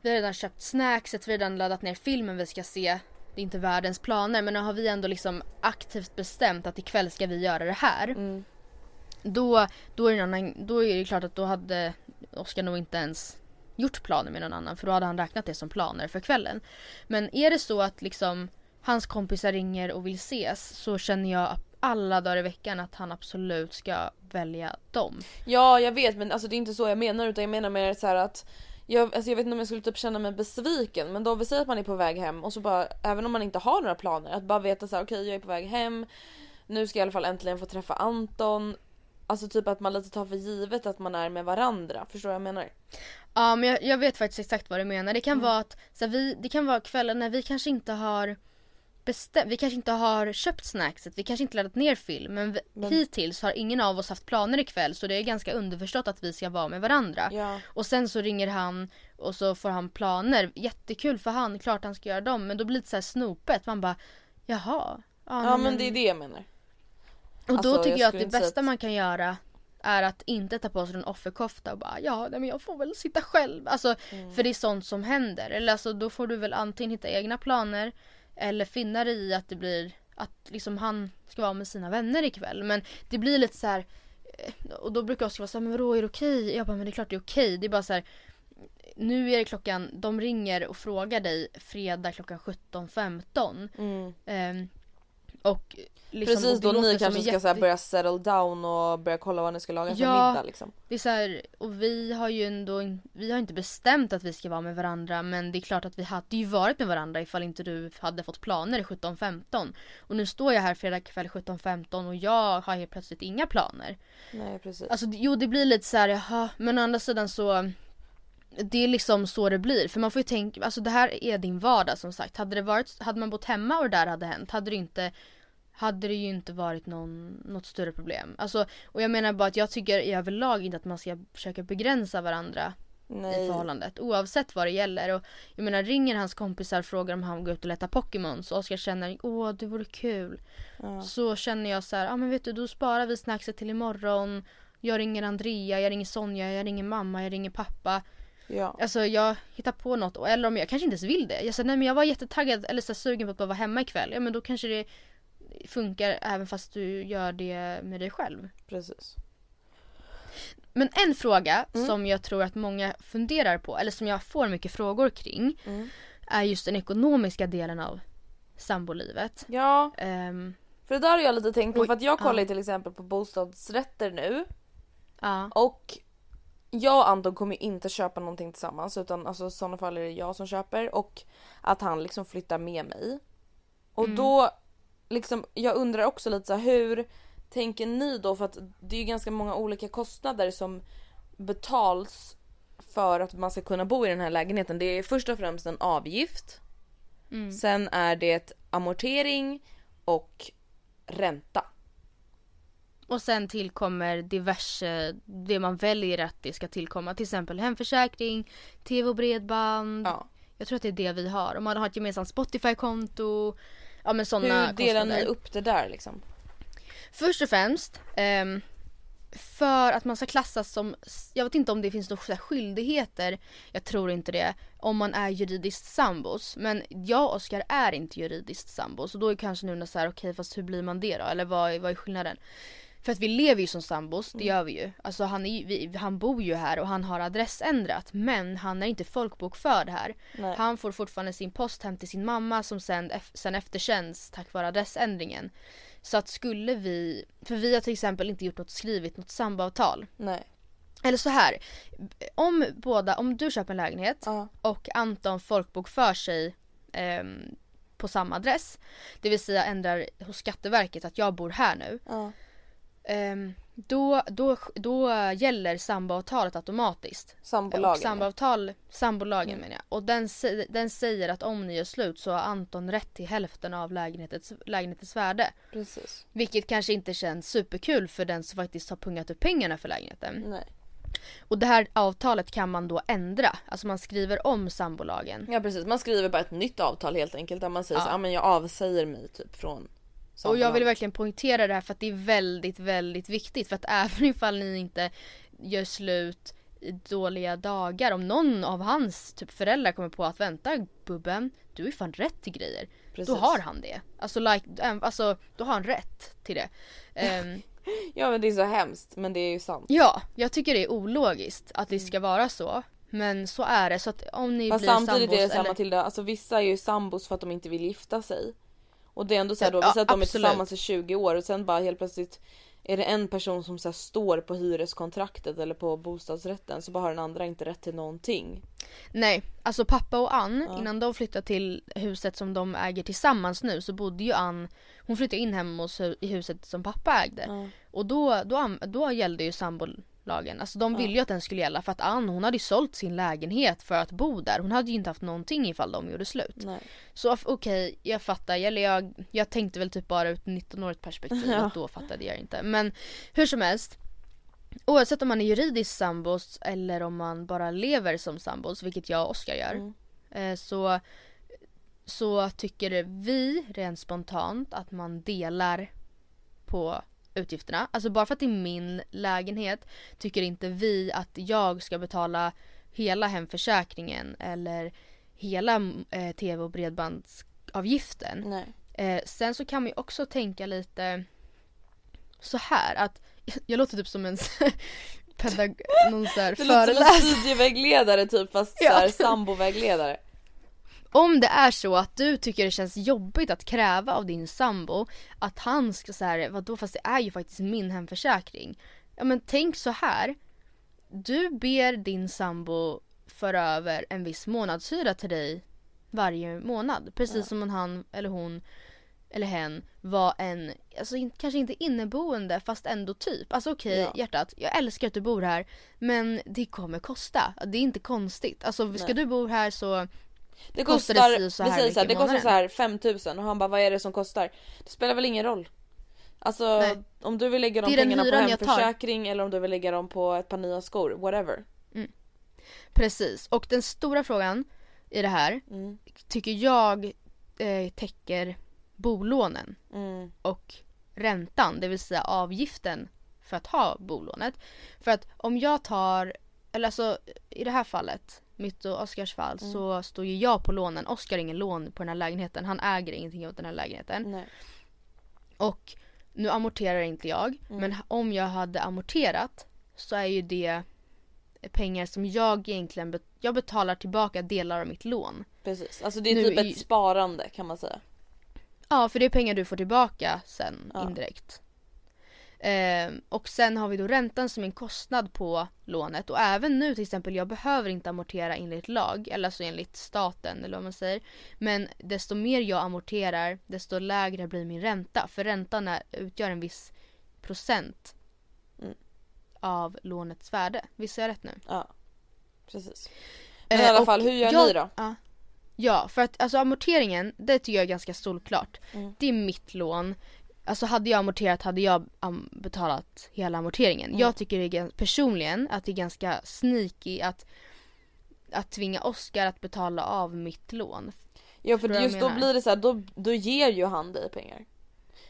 Vi har redan köpt snackset, vi har redan laddat ner filmen vi ska se. Det är inte världens planer men nu har vi ändå liksom aktivt bestämt att ikväll ska vi göra det här. Mm. Då, då, är det annan, då är det klart att då hade Oskar nog inte ens gjort planer med någon annan för då hade han räknat det som planer för kvällen. Men är det så att liksom hans kompisar ringer och vill ses så känner jag alla dagar i veckan att han absolut ska välja dem. Ja jag vet men alltså det är inte så jag menar utan jag menar mer så här att jag, alltså jag vet inte om jag skulle typ känna mig besviken men då vi säger att man är på väg hem och så bara även om man inte har några planer att bara veta så här okej jag är på väg hem nu ska jag i alla fall äntligen få träffa Anton Alltså typ att man lite tar för givet att man är med varandra, förstår du vad jag menar? Ja men jag, jag vet faktiskt exakt vad du menar. Det kan vara att så här, vi, det kan vara kvällar när vi kanske inte har bestämt, vi kanske inte har köpt snackset, vi kanske inte laddat ner film men, vi, hittills har ingen av oss haft planer ikväll så det är ganska underförstått att vi ska vara med varandra. Ja. Och sen så ringer han och så får han planer, jättekul för han, klart han ska göra dem men då blir det så här snopet, man bara jaha. Ja nej, men det är det jag menar. Och Alltså, då tycker jag jag, att det bästa att- man kan göra är att inte ta på sig en offerkofta och bara ja nej, men jag får väl sitta själv. Alltså Mm. för det är sånt som händer. Eller alltså då får du väl antingen hitta egna planer eller finna dig i att det blir att liksom han ska vara med sina vänner ikväll. Men det blir lite så här eh, och då brukar Oskar vara såhär, men vadå är det okej? Jag bara, men det är klart det är okej. Det är bara så här. Nu är det klockan, de ringer och frågar dig fredag klockan 17.15. Mm. Ehm, och liksom, Precis då ni kanske ska jätte- börja settle down och börja kolla vad ni ska laga för Ja. middag liksom. Det är så här, och vi har ju ändå vi har inte bestämt att vi ska vara med varandra men det är klart att vi hade ju varit med varandra ifall inte du hade fått planer 17.15. Och nu står jag här fredag kväll 17.15 och jag har helt plötsligt inga planer. Nej precis. Alltså jo det blir lite så här, jaha, men å andra sidan så det är liksom så det blir. För man får ju tänka, alltså det här är din vardag som sagt. Hade det varit, hade man bott hemma och det där hade hänt hade det inte hade det ju inte varit någon, något större problem. Alltså, och jag menar bara att jag tycker i överlag inte att man ska försöka begränsa varandra i Nej. förhållandet. Oavsett vad det gäller. Och jag menar ringer hans kompisar och frågar om han går ut och letar Pokémon så Oskar känner åh det vore kul. Ja. Så känner jag så här, ja ah, men vet du då sparar vi snackset till imorgon. Jag ringer Andrea, jag ringer Sonja, jag ringer mamma, jag ringer pappa. Ja. Alltså jag hittar på något. Och- Eller om jag kanske inte ens vill det. Jag säger nej men jag var jättetaggad eller så sugen på att bara vara hemma ikväll. Ja men då kanske det funkar även fast du gör det med dig själv. Precis. Men en fråga Mm. som jag tror att många funderar på, eller som jag får mycket frågor kring, Mm. är just den ekonomiska delen av sambolivet. Ja, Ehm, för det där har jag lite tänkt på för att jag kollar ja. till exempel på bostadsrätter nu ja. och jag och Anton kommer inte köpa någonting tillsammans utan alltså i sådana fall är det jag som köper och att han liksom flyttar med mig. Och Mm. då liksom, jag undrar också lite så här, hur tänker ni då? För att det är ju ganska många olika kostnader som betals för att man ska kunna bo i den här lägenheten. Det är först och främst en avgift. Mm. Sen är det amortering och ränta. Och sen tillkommer diverse, det man väljer att det ska tillkomma. Till exempel hemförsäkring, tv och bredband. Ja. Jag tror att det är det vi har. Om man har ett gemensamt Spotify-konto. Ja men sådana Hur delar ni upp det där liksom? Först och främst, ehm, för att man ska klassas som, jag vet inte om det finns några skyldigheter, jag tror inte det, om man är juridiskt sambos. Men jag och Oskar är inte juridiskt sambos och då är kanske nu så här, okej fast hur blir man det då? Eller vad, vad är skillnaden? För att vi lever ju som sambos, det gör vi ju. Alltså han, är vi, han bor ju här och han har adressändrat men han är inte folkbokförd här. Nej. Han får fortfarande sin post hem till sin mamma som sen, sen efterkänns tack vare adressändringen. Så att skulle vi, för vi har till exempel inte gjort något skrivit, något samboavtal. Nej. Eller så här, om båda, om du köper en lägenhet Ja. och Anton folkbokför sig ehm, på samma adress. Det vill säga ändrar hos Skatteverket att jag bor här nu. Ja. Ehm, då, då, då gäller samboavtalet automatiskt. Sambolagen. Och samboavtal, sambolagen menar jag. Och den, den säger att om ni gör slut så har Anton rätt till hälften av lägenhetens, lägenhetens värde. Precis. Vilket kanske inte känns superkul för den som faktiskt har pungat upp pengarna för lägenheten. Nej. Och det här avtalet kan man då ändra. Alltså man skriver om sambolagen. Ja precis, man skriver bara ett nytt avtal helt enkelt där man säger Ja. så ah, men jag avsäger mig typ från Och jag vill verkligen poängtera det här för att det är väldigt, väldigt viktigt. För att även ifall ni inte gör slut i dåliga dagar. Om någon av hans typ föräldrar kommer på att vänta Bubben, du är fan rätt till grejer. Precis. Då har han det. Alltså, like, äm, alltså då har han rätt till det. Ehm, Ja men det är så hemskt men det är ju sant. ja, jag tycker det är ologiskt att det ska vara så. Men så är det. Så att om ni Fast blir samtidigt sambos är det så här eller... Matilda, alltså vissa är ju sambos för att de inte vill gifta sig. Och det är ändå så här då, Ja, vi att de är tillsammans i 20 år och sen bara helt plötsligt är det en person som så står på hyreskontraktet eller på bostadsrätten så bara har den andra inte rätt till någonting. Nej, alltså pappa och Ann, Ja. innan de flyttade till huset som de äger tillsammans nu så bodde ju Ann, hon flyttade in hemma hos, i huset som pappa ägde. Ja. Och då, då, då gällde ju sambolagen. Alltså de ville ju att den skulle gälla för att Ann hon hade ju sålt sin lägenhet för att bo där. Hon hade ju inte haft någonting ifall de gjorde slut. Nej. Så okej, jag fattar. Eller jag, jag tänkte väl typ bara ut 19-årigt perspektiv. Ja. Att då fattade jag inte. Men hur som helst. Oavsett om man är juridiskt sambos eller om man bara lever som sambos, vilket jag och Oskar gör. Mm. Eh, så, så tycker vi rent spontant att man delar på utgifterna. Alltså bara för att det är min lägenhet tycker inte vi att jag ska betala hela hemförsäkringen eller hela eh, tv och bredbandsavgiften. Eh, sen så kan man ju också tänka lite så här att jag låter typ som en pedag någon så här Det låter som en föreläsare. studievägledare typ fast så här, sambovägledare. Om det är så att du tycker det känns jobbigt att kräva av din sambo att han ska säga vadå fast det är ju faktiskt min hemförsäkring. Ja men tänk så här. Du ber din sambo föra över en viss månadshyra till dig varje månad. Precis som om han eller hon eller hen var en, alltså kanske inte inneboende fast ändå typ. Alltså okej Ja. hjärtat, jag älskar att du bor här men det kommer kosta. Det är inte konstigt. Alltså ska Nej. du bo här så Det Kostar kostar, det så här här, mycket det kostar så här 5000 och han bara vad är det som kostar? Det spelar väl ingen roll. Alltså Nej. om du vill lägga de pengarna på hemförsäkring eller om du vill lägga dem på ett par nya skor, whatever. Precis. Och den stora frågan i det här Mm. tycker jag eh, täcker bolånen Mm. och räntan, det vill säga avgiften för att ha bolånet. För att om jag tar, eller alltså i det här fallet, mitt och Oskars fall, Mm. så står ju jag på lånen. Oskar har ingen lån på den här lägenheten. Han äger ingenting av den här lägenheten. Nej. Och nu amorterar inte jag. Mm. Men om jag hade amorterat så är ju det pengar som jag egentligen bet- jag betalar tillbaka delar av mitt lån. Precis, alltså det är Nu typ ett sparande kan man säga. Ja, för det är pengar du får tillbaka sen Ja. indirekt. Ehm, och sen har vi då räntan som en kostnad på lånet och även nu till exempel jag behöver inte amortera enligt lag eller alltså enligt staten eller vad man säger. Men desto mer jag amorterar desto lägre blir min ränta för räntan är, utgör en viss procent Mm. av lånets värde. Visst är jag rätt nu? Ja. Precis. Men i Eh, alla och fall, hur gör jag- ni då? Ja. ja, för att alltså amorteringen, det tycker jag är ganska solklart. Mm. Det är mitt lån. Alltså hade jag amorterat hade jag betalat hela amorteringen. Mm. Jag tycker det är, personligen att det är ganska sneaky att, att tvinga Oscar att betala av mitt lån. Ja för just då blir det så här, då, då ger ju han dig pengar.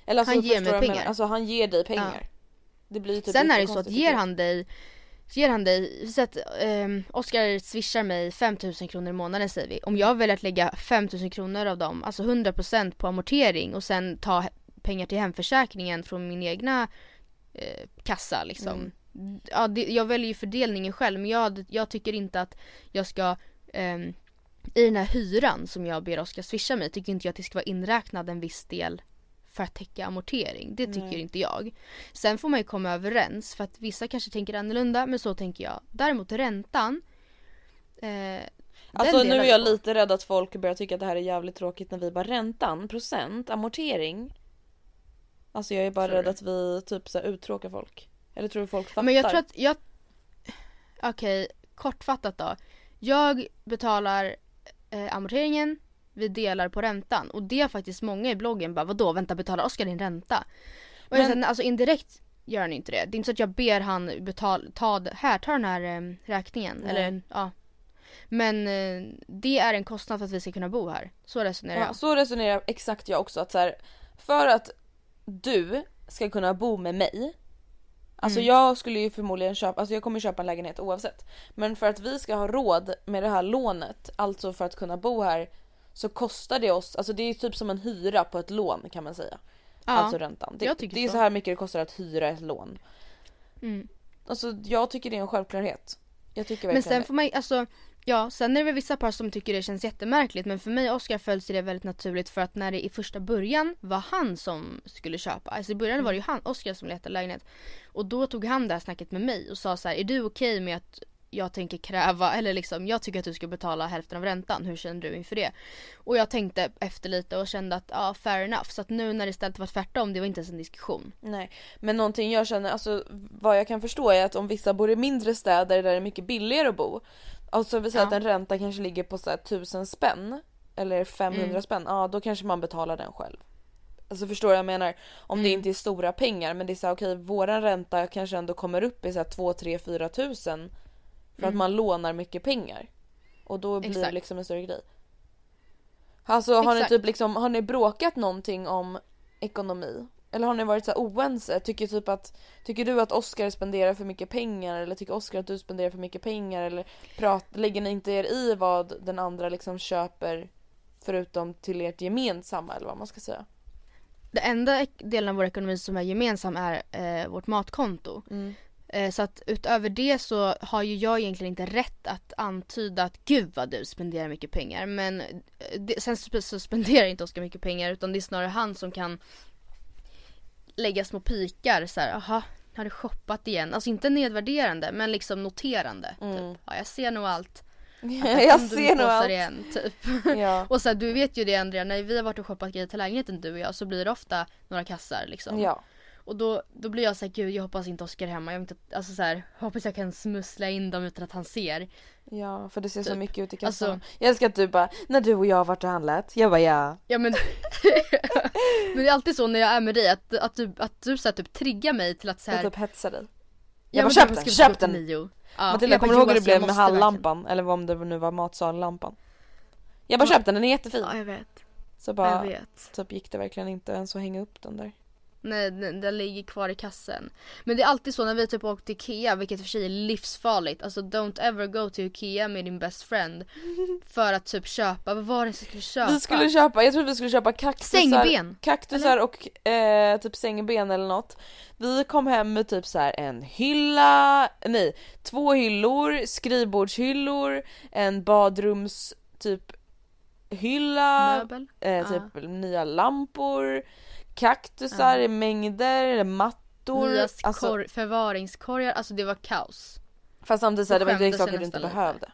Eller alltså, Han ger mig pengar. Alltså han ger dig pengar. Det blir typ Sen är det så att ger han dig Ger han dig, så att um, Oskar swishar mig 5000 kronor i månaden säger vi. Om jag väljer att lägga 5000 kronor av dem, alltså 100% på amortering och sen ta pengar till hemförsäkringen från min egna eh, kassa liksom. Mm. Ja, det, jag väljer ju fördelningen själv men jag, jag tycker inte att jag ska ehm, i den här hyran som jag ber Oskar swisha mig tycker inte jag att det ska vara inräknad en viss del för att täcka amortering. Det tycker Nej. inte jag. Sen får man ju komma överens för att vissa kanske tänker annorlunda men så tänker jag. Däremot räntan eh, Alltså nu är jag lite rädd att folk börjar tycka att det här är jävligt tråkigt när vi bara räntan, procent, amortering. Alltså jag är bara rädd att vi typ så här uttråkar folk. Eller tror du folk fattar? Men jag tror att jag... Okej, kortfattat då. Jag betalar eh, amorteringen, vi delar på räntan. Och det är faktiskt många i bloggen bara vadå vänta betalar Oskar din ränta? Och jag Men- säger, alltså indirekt gör han inte det. Det är inte så att jag ber han betala, ta, här ta den här eh, räkningen. Nej. Eller ja. Men eh, det är en kostnad för att vi ska kunna bo här. Så resonerar Ja, jag. så resonerar exakt jag också att så här, för att du ska kunna bo med mig Alltså Mm. jag skulle ju förmodligen köpa, alltså jag kommer köpa en lägenhet oavsett. Men för att vi ska ha råd med det här lånet, alltså för att kunna bo här så kostar det oss, alltså det är typ som en hyra på ett lån kan man säga. Ja. Alltså räntan. Det, det är så. så här mycket det kostar att hyra ett lån. Mm. Alltså jag tycker det är en självklarhet. Jag tycker Men verkligen sen får man alltså Ja, sen är det väl vissa par som tycker det känns jättemärkligt men för mig och Oscar följs det väldigt naturligt för att när det i första början var han som skulle köpa, alltså i början var det ju han, Oscar som letade lägenhet. Och då tog han det här snacket med mig och sa så här: är du okej med att jag tänker kräva, eller liksom jag tycker att du ska betala hälften av räntan, hur känner du inför det? Och jag tänkte efter lite och kände att ja fair enough, så att nu när det istället var tvärtom, det var inte ens en diskussion. Nej, men någonting jag känner, alltså vad jag kan förstå är att om vissa bor i mindre städer där det är mycket billigare att bo. Alltså vi säger Ja. att en ränta kanske ligger på så här 1000 spänn eller 500 Mm. spänn, ja då kanske man betalar den själv. Alltså förstår du vad jag menar? Om det Mm. inte är stora pengar men det är så här, okej våran ränta kanske ändå kommer upp i så här 2, 3, 4 tusen för att man lånar mycket pengar. Och då blir det Mm. Exakt. liksom en större grej. Alltså har ni Exakt. typ liksom, har ni bråkat någonting om ekonomi? Eller har ni varit så oense? Tycker typ att, tycker du att Oscar spenderar för mycket pengar eller tycker Oscar att du spenderar för mycket pengar eller prat, lägger ni inte er i vad den andra liksom köper förutom till ert gemensamma eller vad man ska säga? Det enda delen av vår ekonomi som är gemensam är eh, vårt matkonto. Mm. Eh, så att utöver det så har ju jag egentligen inte rätt att antyda att gud vad du spenderar mycket pengar. Men eh, det, sen så spenderar inte Oskar mycket pengar utan det är snarare han som kan lägga små pikar så här, aha, har du shoppat igen? Alltså inte nedvärderande men liksom noterande. Typ. Ja, jag ser nog allt. jag ser nog allt. Igen, typ. Ja. och så här, du vet ju det Andrea, när vi har varit och shoppat grejer till lägenheten du och jag så blir det ofta några kassar liksom. ja. Och då, då blir jag såhär, gud jag hoppas inte Oskar är hemma. Jag inte, alltså så här, hoppas jag kan smussla in dem utan att han ser. Ja, för det ser så Typ. mycket ut i kassan. Alltså- jag älskar att du bara, när du och jag har varit och handlat, jag bara ja. Ja men, men det är alltid så när jag är med dig att, att du, att du så här, typ triggar mig till att så Jag typ hetsar dig. ja, bara, men köp den, köp den. Ja, Matilda jag kommer ihåg hur det "Jonas, blev jag med måste verkligen." halllampan? Eller om det nu var matsallampan? Jag bara köp den, den är jättefin. Ja jag vet, Så jag bara, vet. typ gick det verkligen inte ens att hänga upp den där. Nej den, ligger kvar i kassen. Men det är alltid så när vi typ åkt till Ikea, vilket i och för sig är livsfarligt. Alltså don't ever go to Ikea med din best friend. För att typ köpa, vad var det som skulle köpa? Vi skulle köpa, jag tror vi skulle köpa kaktusar, Sängben, kaktusar och eh, typ sängben eller något. Vi kom hem med typ så här en hylla, nej två hyllor, skrivbordshyllor, en badrums typ hylla, eh, typ nya lampor, kaktusar i mängder, mattor. Nya Alltså, kor- förvaringskorgar, alltså det var kaos. fast samtidigt så här, det var skämdes saker jag du inte nästan behövde.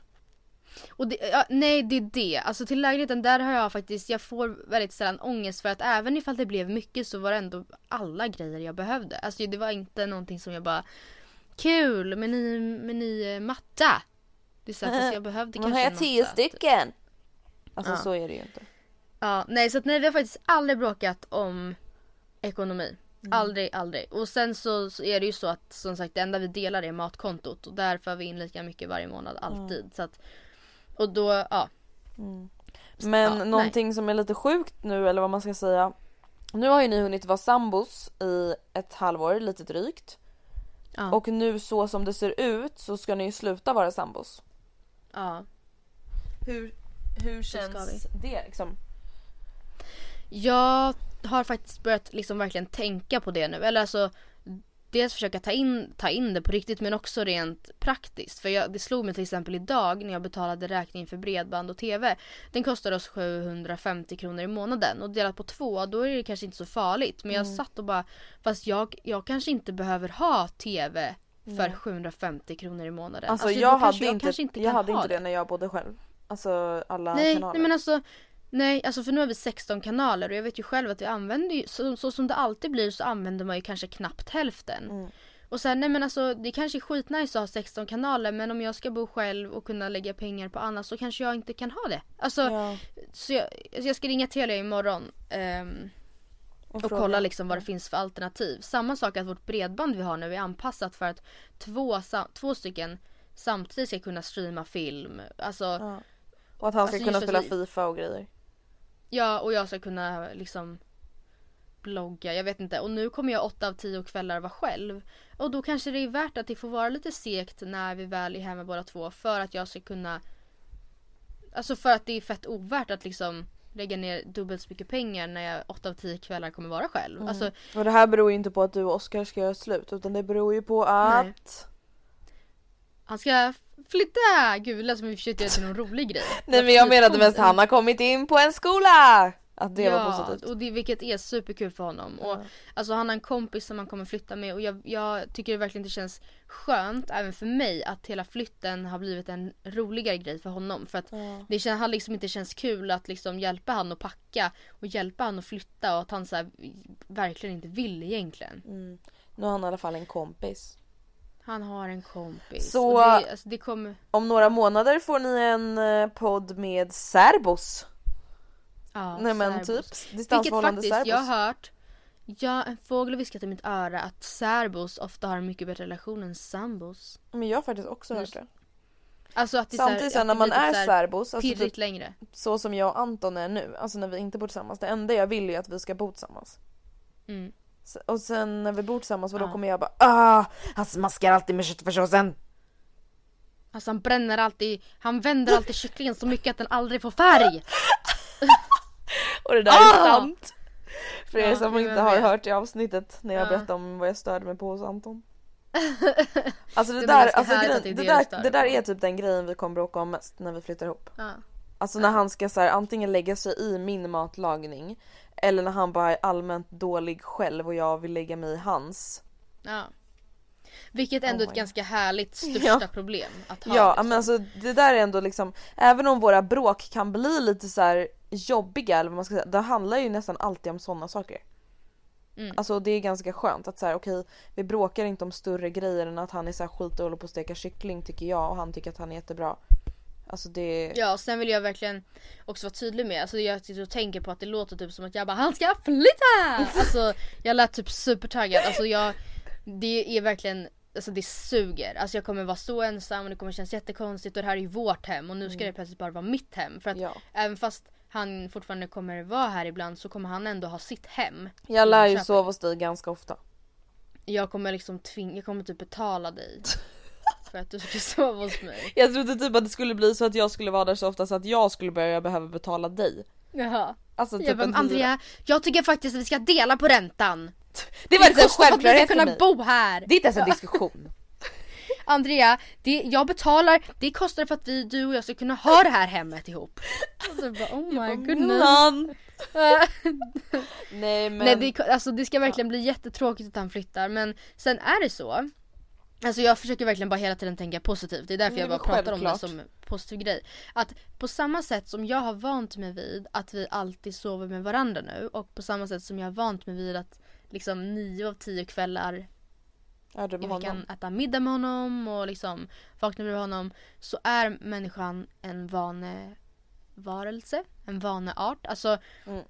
Och det, ja, nej det är det, alltså till lägenheten där har jag faktiskt, jag får väldigt sällan ångest för att även ifall det blev mycket så var det ändå alla grejer jag behövde. Alltså det var inte någonting som jag bara Kul med ny, med ny eh, matta. Det är så fast jag behövde kanske har en tio matta, typ. stycken. Alltså Ja. så är det ju inte. Ja, nej så att nej vi har faktiskt aldrig bråkat om ekonomi. Aldrig, aldrig. Och sen så, så är det ju så att som sagt det enda vi delar är matkontot och där för vi in lika mycket varje månad alltid. Så att, och då, ja. Men Ja, någonting som är lite sjukt nu eller vad man ska säga. Nu har ju ni hunnit vara sambos i ett halvår, lite drygt. Ja. Och nu så som det ser ut så ska ni ju sluta vara sambos. ja. Hur, hur känns det liksom? Jag har faktiskt börjat liksom verkligen tänka på det nu. Eller alltså dels försöka ta in, ta in det på riktigt men också rent praktiskt. För jag, det slog mig till exempel idag när jag betalade räkningen för bredband och TV. Den kostade oss 750 kronor i månaden och delat på två då är det kanske inte så farligt. Men jag satt och bara fast jag, jag kanske inte behöver ha TV för 750 kronor i månaden. Alltså, då jag hade, inte, kanske inte jag hade ha inte det när jag bodde själv. Alltså alla Nej, kanaler. nej men alltså Nej, alltså för nu har vi 16 kanaler och jag vet ju själv att vi använder ju, så, så som det alltid blir så använder man ju kanske knappt hälften. Mm. Och sen nej men alltså det kanske är skitnice att ha 16 kanaler men om jag ska bo själv och kunna lägga pengar på annat så kanske jag inte kan ha det. Alltså, Ja. så jag, så jag ska ringa Telia imorgon ehm, och, fråga. kolla liksom vad det finns för alternativ. Samma sak att vårt bredband vi har nu är anpassat för att två, två stycken samtidigt ska kunna streama film. Alltså Ja. Och att han ska Alltså, kunna spela FIFA och grejer. Ja, och jag ska kunna liksom blogga, jag vet inte. Och nu kommer jag åtta av tio kvällar vara själv. Och då kanske det är värt att det får vara lite segt när vi väl är hemma båda två för att jag ska kunna Alltså för att det är fett ovärt att liksom lägga ner dubbelt så mycket pengar när jag åtta av tio kvällar kommer vara själv. Mm. Alltså Och det här beror ju inte på att du och Oskar ska göra slut utan det beror ju på Nej. Han ska flytta! Det lät som vi försökte göra till någon rolig grej. Nej men jag menade mest han har kommit in på en skola! Att det var positivt. och det, vilket är superkul för honom. Och, alltså, han har en kompis som han kommer flytta med och jag, jag tycker det verkligen inte känns skönt även för mig att hela flytten har blivit en roligare grej för honom. För att det kän, har liksom inte känns kul att liksom hjälpa han att packa och hjälpa han att flytta och att han så här, verkligen inte vill egentligen. Mm. Nu har han i alla fall en kompis. Han har en kompis. Så- det, alltså, det kommer... Om några månader får ni en eh, podd med särbos. Ja, Nej men särbos. typ Vilket distansförhållande faktiskt, särbos. jag har hört Ja, en fågel har viskat i mitt öra att särbos ofta har en mycket bättre relation än sambos. Men jag har faktiskt också hört det. Alltså att det Samtidigt sen när man typ är särbos, alltså typ, längre. så som jag och Anton är nu, alltså när vi inte bor tillsammans. Det enda jag vill är att vi ska bo tillsammans. Mm. Och sen när vi bor tillsammans, då Ja. kommer jag bara ah, han smaskar alltid med köttfärssåsen. Alltså han bränner alltid, han vänder alltid kycklingen så mycket att den aldrig får färg. Och det där Ah! är sant. För er Ja, som inte har hört det avsnittet när jag Ja. berättade om vad jag störde mig på hos Anton. Alltså det, där, alltså det är det, det där, det är typ den grejen vi kommer bråka om mest när vi flyttar ihop. Ja. Alltså när han ska så här, antingen lägga sig i min matlagning eller när han bara är allmänt dålig själv och jag vill lägga mig i hans. ja. Vilket ändå är Oh ett ganska härligt största Ja. problem att ha. Ja liksom. men alltså det där är ändå liksom, även om våra bråk kan bli lite så här jobbiga eller vad man ska säga, det handlar ju nästan alltid om sådana saker. Mm. Alltså det är ganska skönt att så här, okej vi bråkar inte om större grejer än att han är så här skit och håller på att steka kyckling tycker jag och han tycker att han är jättebra. Alltså det... Ja och sen vill jag verkligen också vara tydlig med, alltså jag sitter och tänker på att det låter typ som att jag bara han ska flytta! Alltså jag lät typ supertaggad, alltså jag Det är verkligen Alltså det suger, alltså jag kommer vara så ensam och det kommer kännas jättekonstigt och det här är ju vårt hem och nu ska det plötsligt bara vara mitt hem. För att Ja. även fast han fortfarande kommer vara här ibland så kommer han ändå ha sitt hem. Jag lär ju sova hos dig ganska ofta. Jag kommer liksom tvinga, jag kommer typ betala dig. för att du ska sova hos mig. Jag trodde typ att det skulle bli så att jag skulle vara där så ofta så att jag skulle börja behöva betala dig. Jaha. Alltså typ Jag bara. Andrea, jag tycker faktiskt att vi ska dela på räntan. Det var inte en ska självklarhet för kunna mig. bo här. Det är inte ens en diskussion. Andrea, det, jag betalar, det kostar för att vi, du och jag ska kunna ha det här hemmet ihop. Och så bara, oh my goodness. Man. Nej men. Nej det, alltså, det ska verkligen bli jättetråkigt att han flyttar men sen är det så Alltså jag försöker verkligen bara hela tiden tänka positivt. Det är därför Nej, jag bara pratar om det som positiv grej. Att på samma sätt som jag har vant mig vid att vi alltid sover med varandra nu och på samma sätt som jag har vant mig vid att liksom nio av tio kvällar i veckan honom. äta middag med honom och liksom vakna med honom så är människan en vanevarelse, en vaneart. Alltså Mm.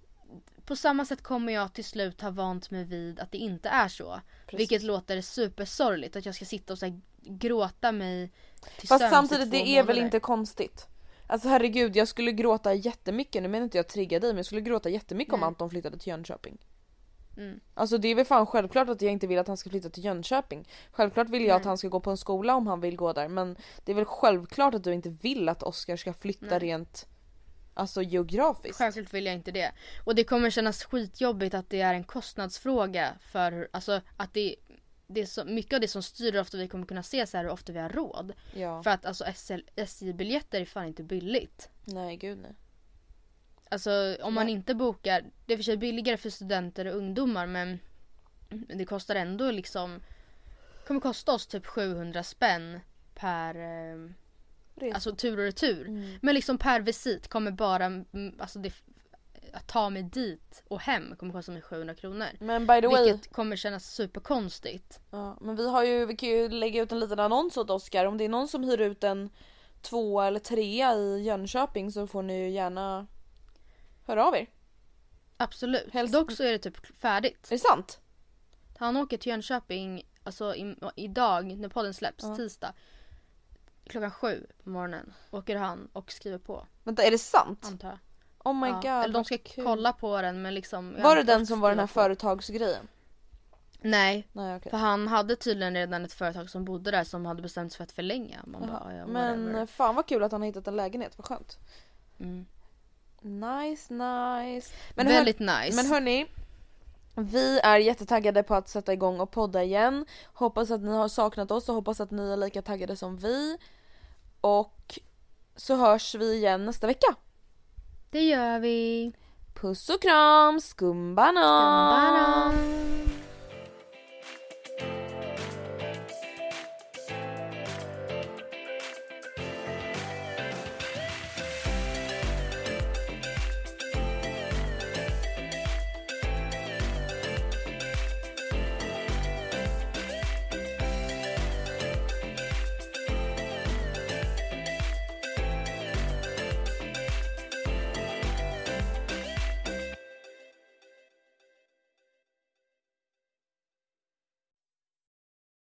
På samma sätt kommer jag till slut ha vant mig vid att det inte är så. Precis. Vilket låter supersorgligt att jag ska sitta och så gråta mig till Fast samtidigt det är väl månader. inte konstigt. Alltså herregud jag skulle gråta jättemycket, nu menar inte jag trigga dig men jag skulle gråta jättemycket om Nej. Anton flyttade till Jönköping. Mm. Alltså det är väl fan självklart att jag inte vill att han ska flytta till Jönköping. Självklart vill jag Nej. att han ska gå på en skola om han vill gå där men det är väl självklart att du inte vill att Oskar ska flytta Nej. rent alltså geografiskt. Självklart vill jag inte det. Och det kommer kännas skitjobbigt att det är en kostnadsfråga för hur, alltså att det, det är så, mycket av det som styr hur ofta vi kommer kunna ses är hur ofta vi har råd. Ja. För att alltså SJ-biljetter är fan inte billigt. Nej gud nej. Alltså om man inte bokar, det är för sig billigare för studenter och ungdomar men det kostar ändå liksom kommer kosta oss typ 700 spänn per, eh, resor. Alltså tur och retur. Mm. Men liksom per visit kommer bara, mm, alltså det, att ta mig dit och hem kommer kosta mig 700 kronor. Men by the way, Vilket kommer kännas superkonstigt. ja, men vi har ju, vi kan ju lägga ut en liten annons åt Oskar. Om det är någon som hyr ut en tvåa eller trea i Jönköping så får ni ju gärna höra av er. Absolut. Helst- Dock så är det typ färdigt. Är det sant? Han åker till Jönköping alltså i, idag när podden släpps, Ja. tisdag. Klockan sju på morgonen åker han och skriver på Vänta är det sant? antar jag. Oh my Ja. god. Eller de ska kul. kolla på den men liksom. Var det den som var den här på. företagsgrejen? Nej. Nej okej. För han hade tydligen redan ett företag som bodde där som hade bestämt sig för att förlänga. Man bara, ja, Men whatever. fan vad kul att han har hittat en lägenhet, vad skönt. Mm. Nice nice. Men, Väldigt hör, nice. men hörni. Vi är jättetaggade på att sätta igång och podda igen. Hoppas att ni har saknat oss och hoppas att ni är lika taggade som vi. Och så hörs vi igen nästa vecka. Det gör vi. Puss och kram, skumbanan! Skumbanan.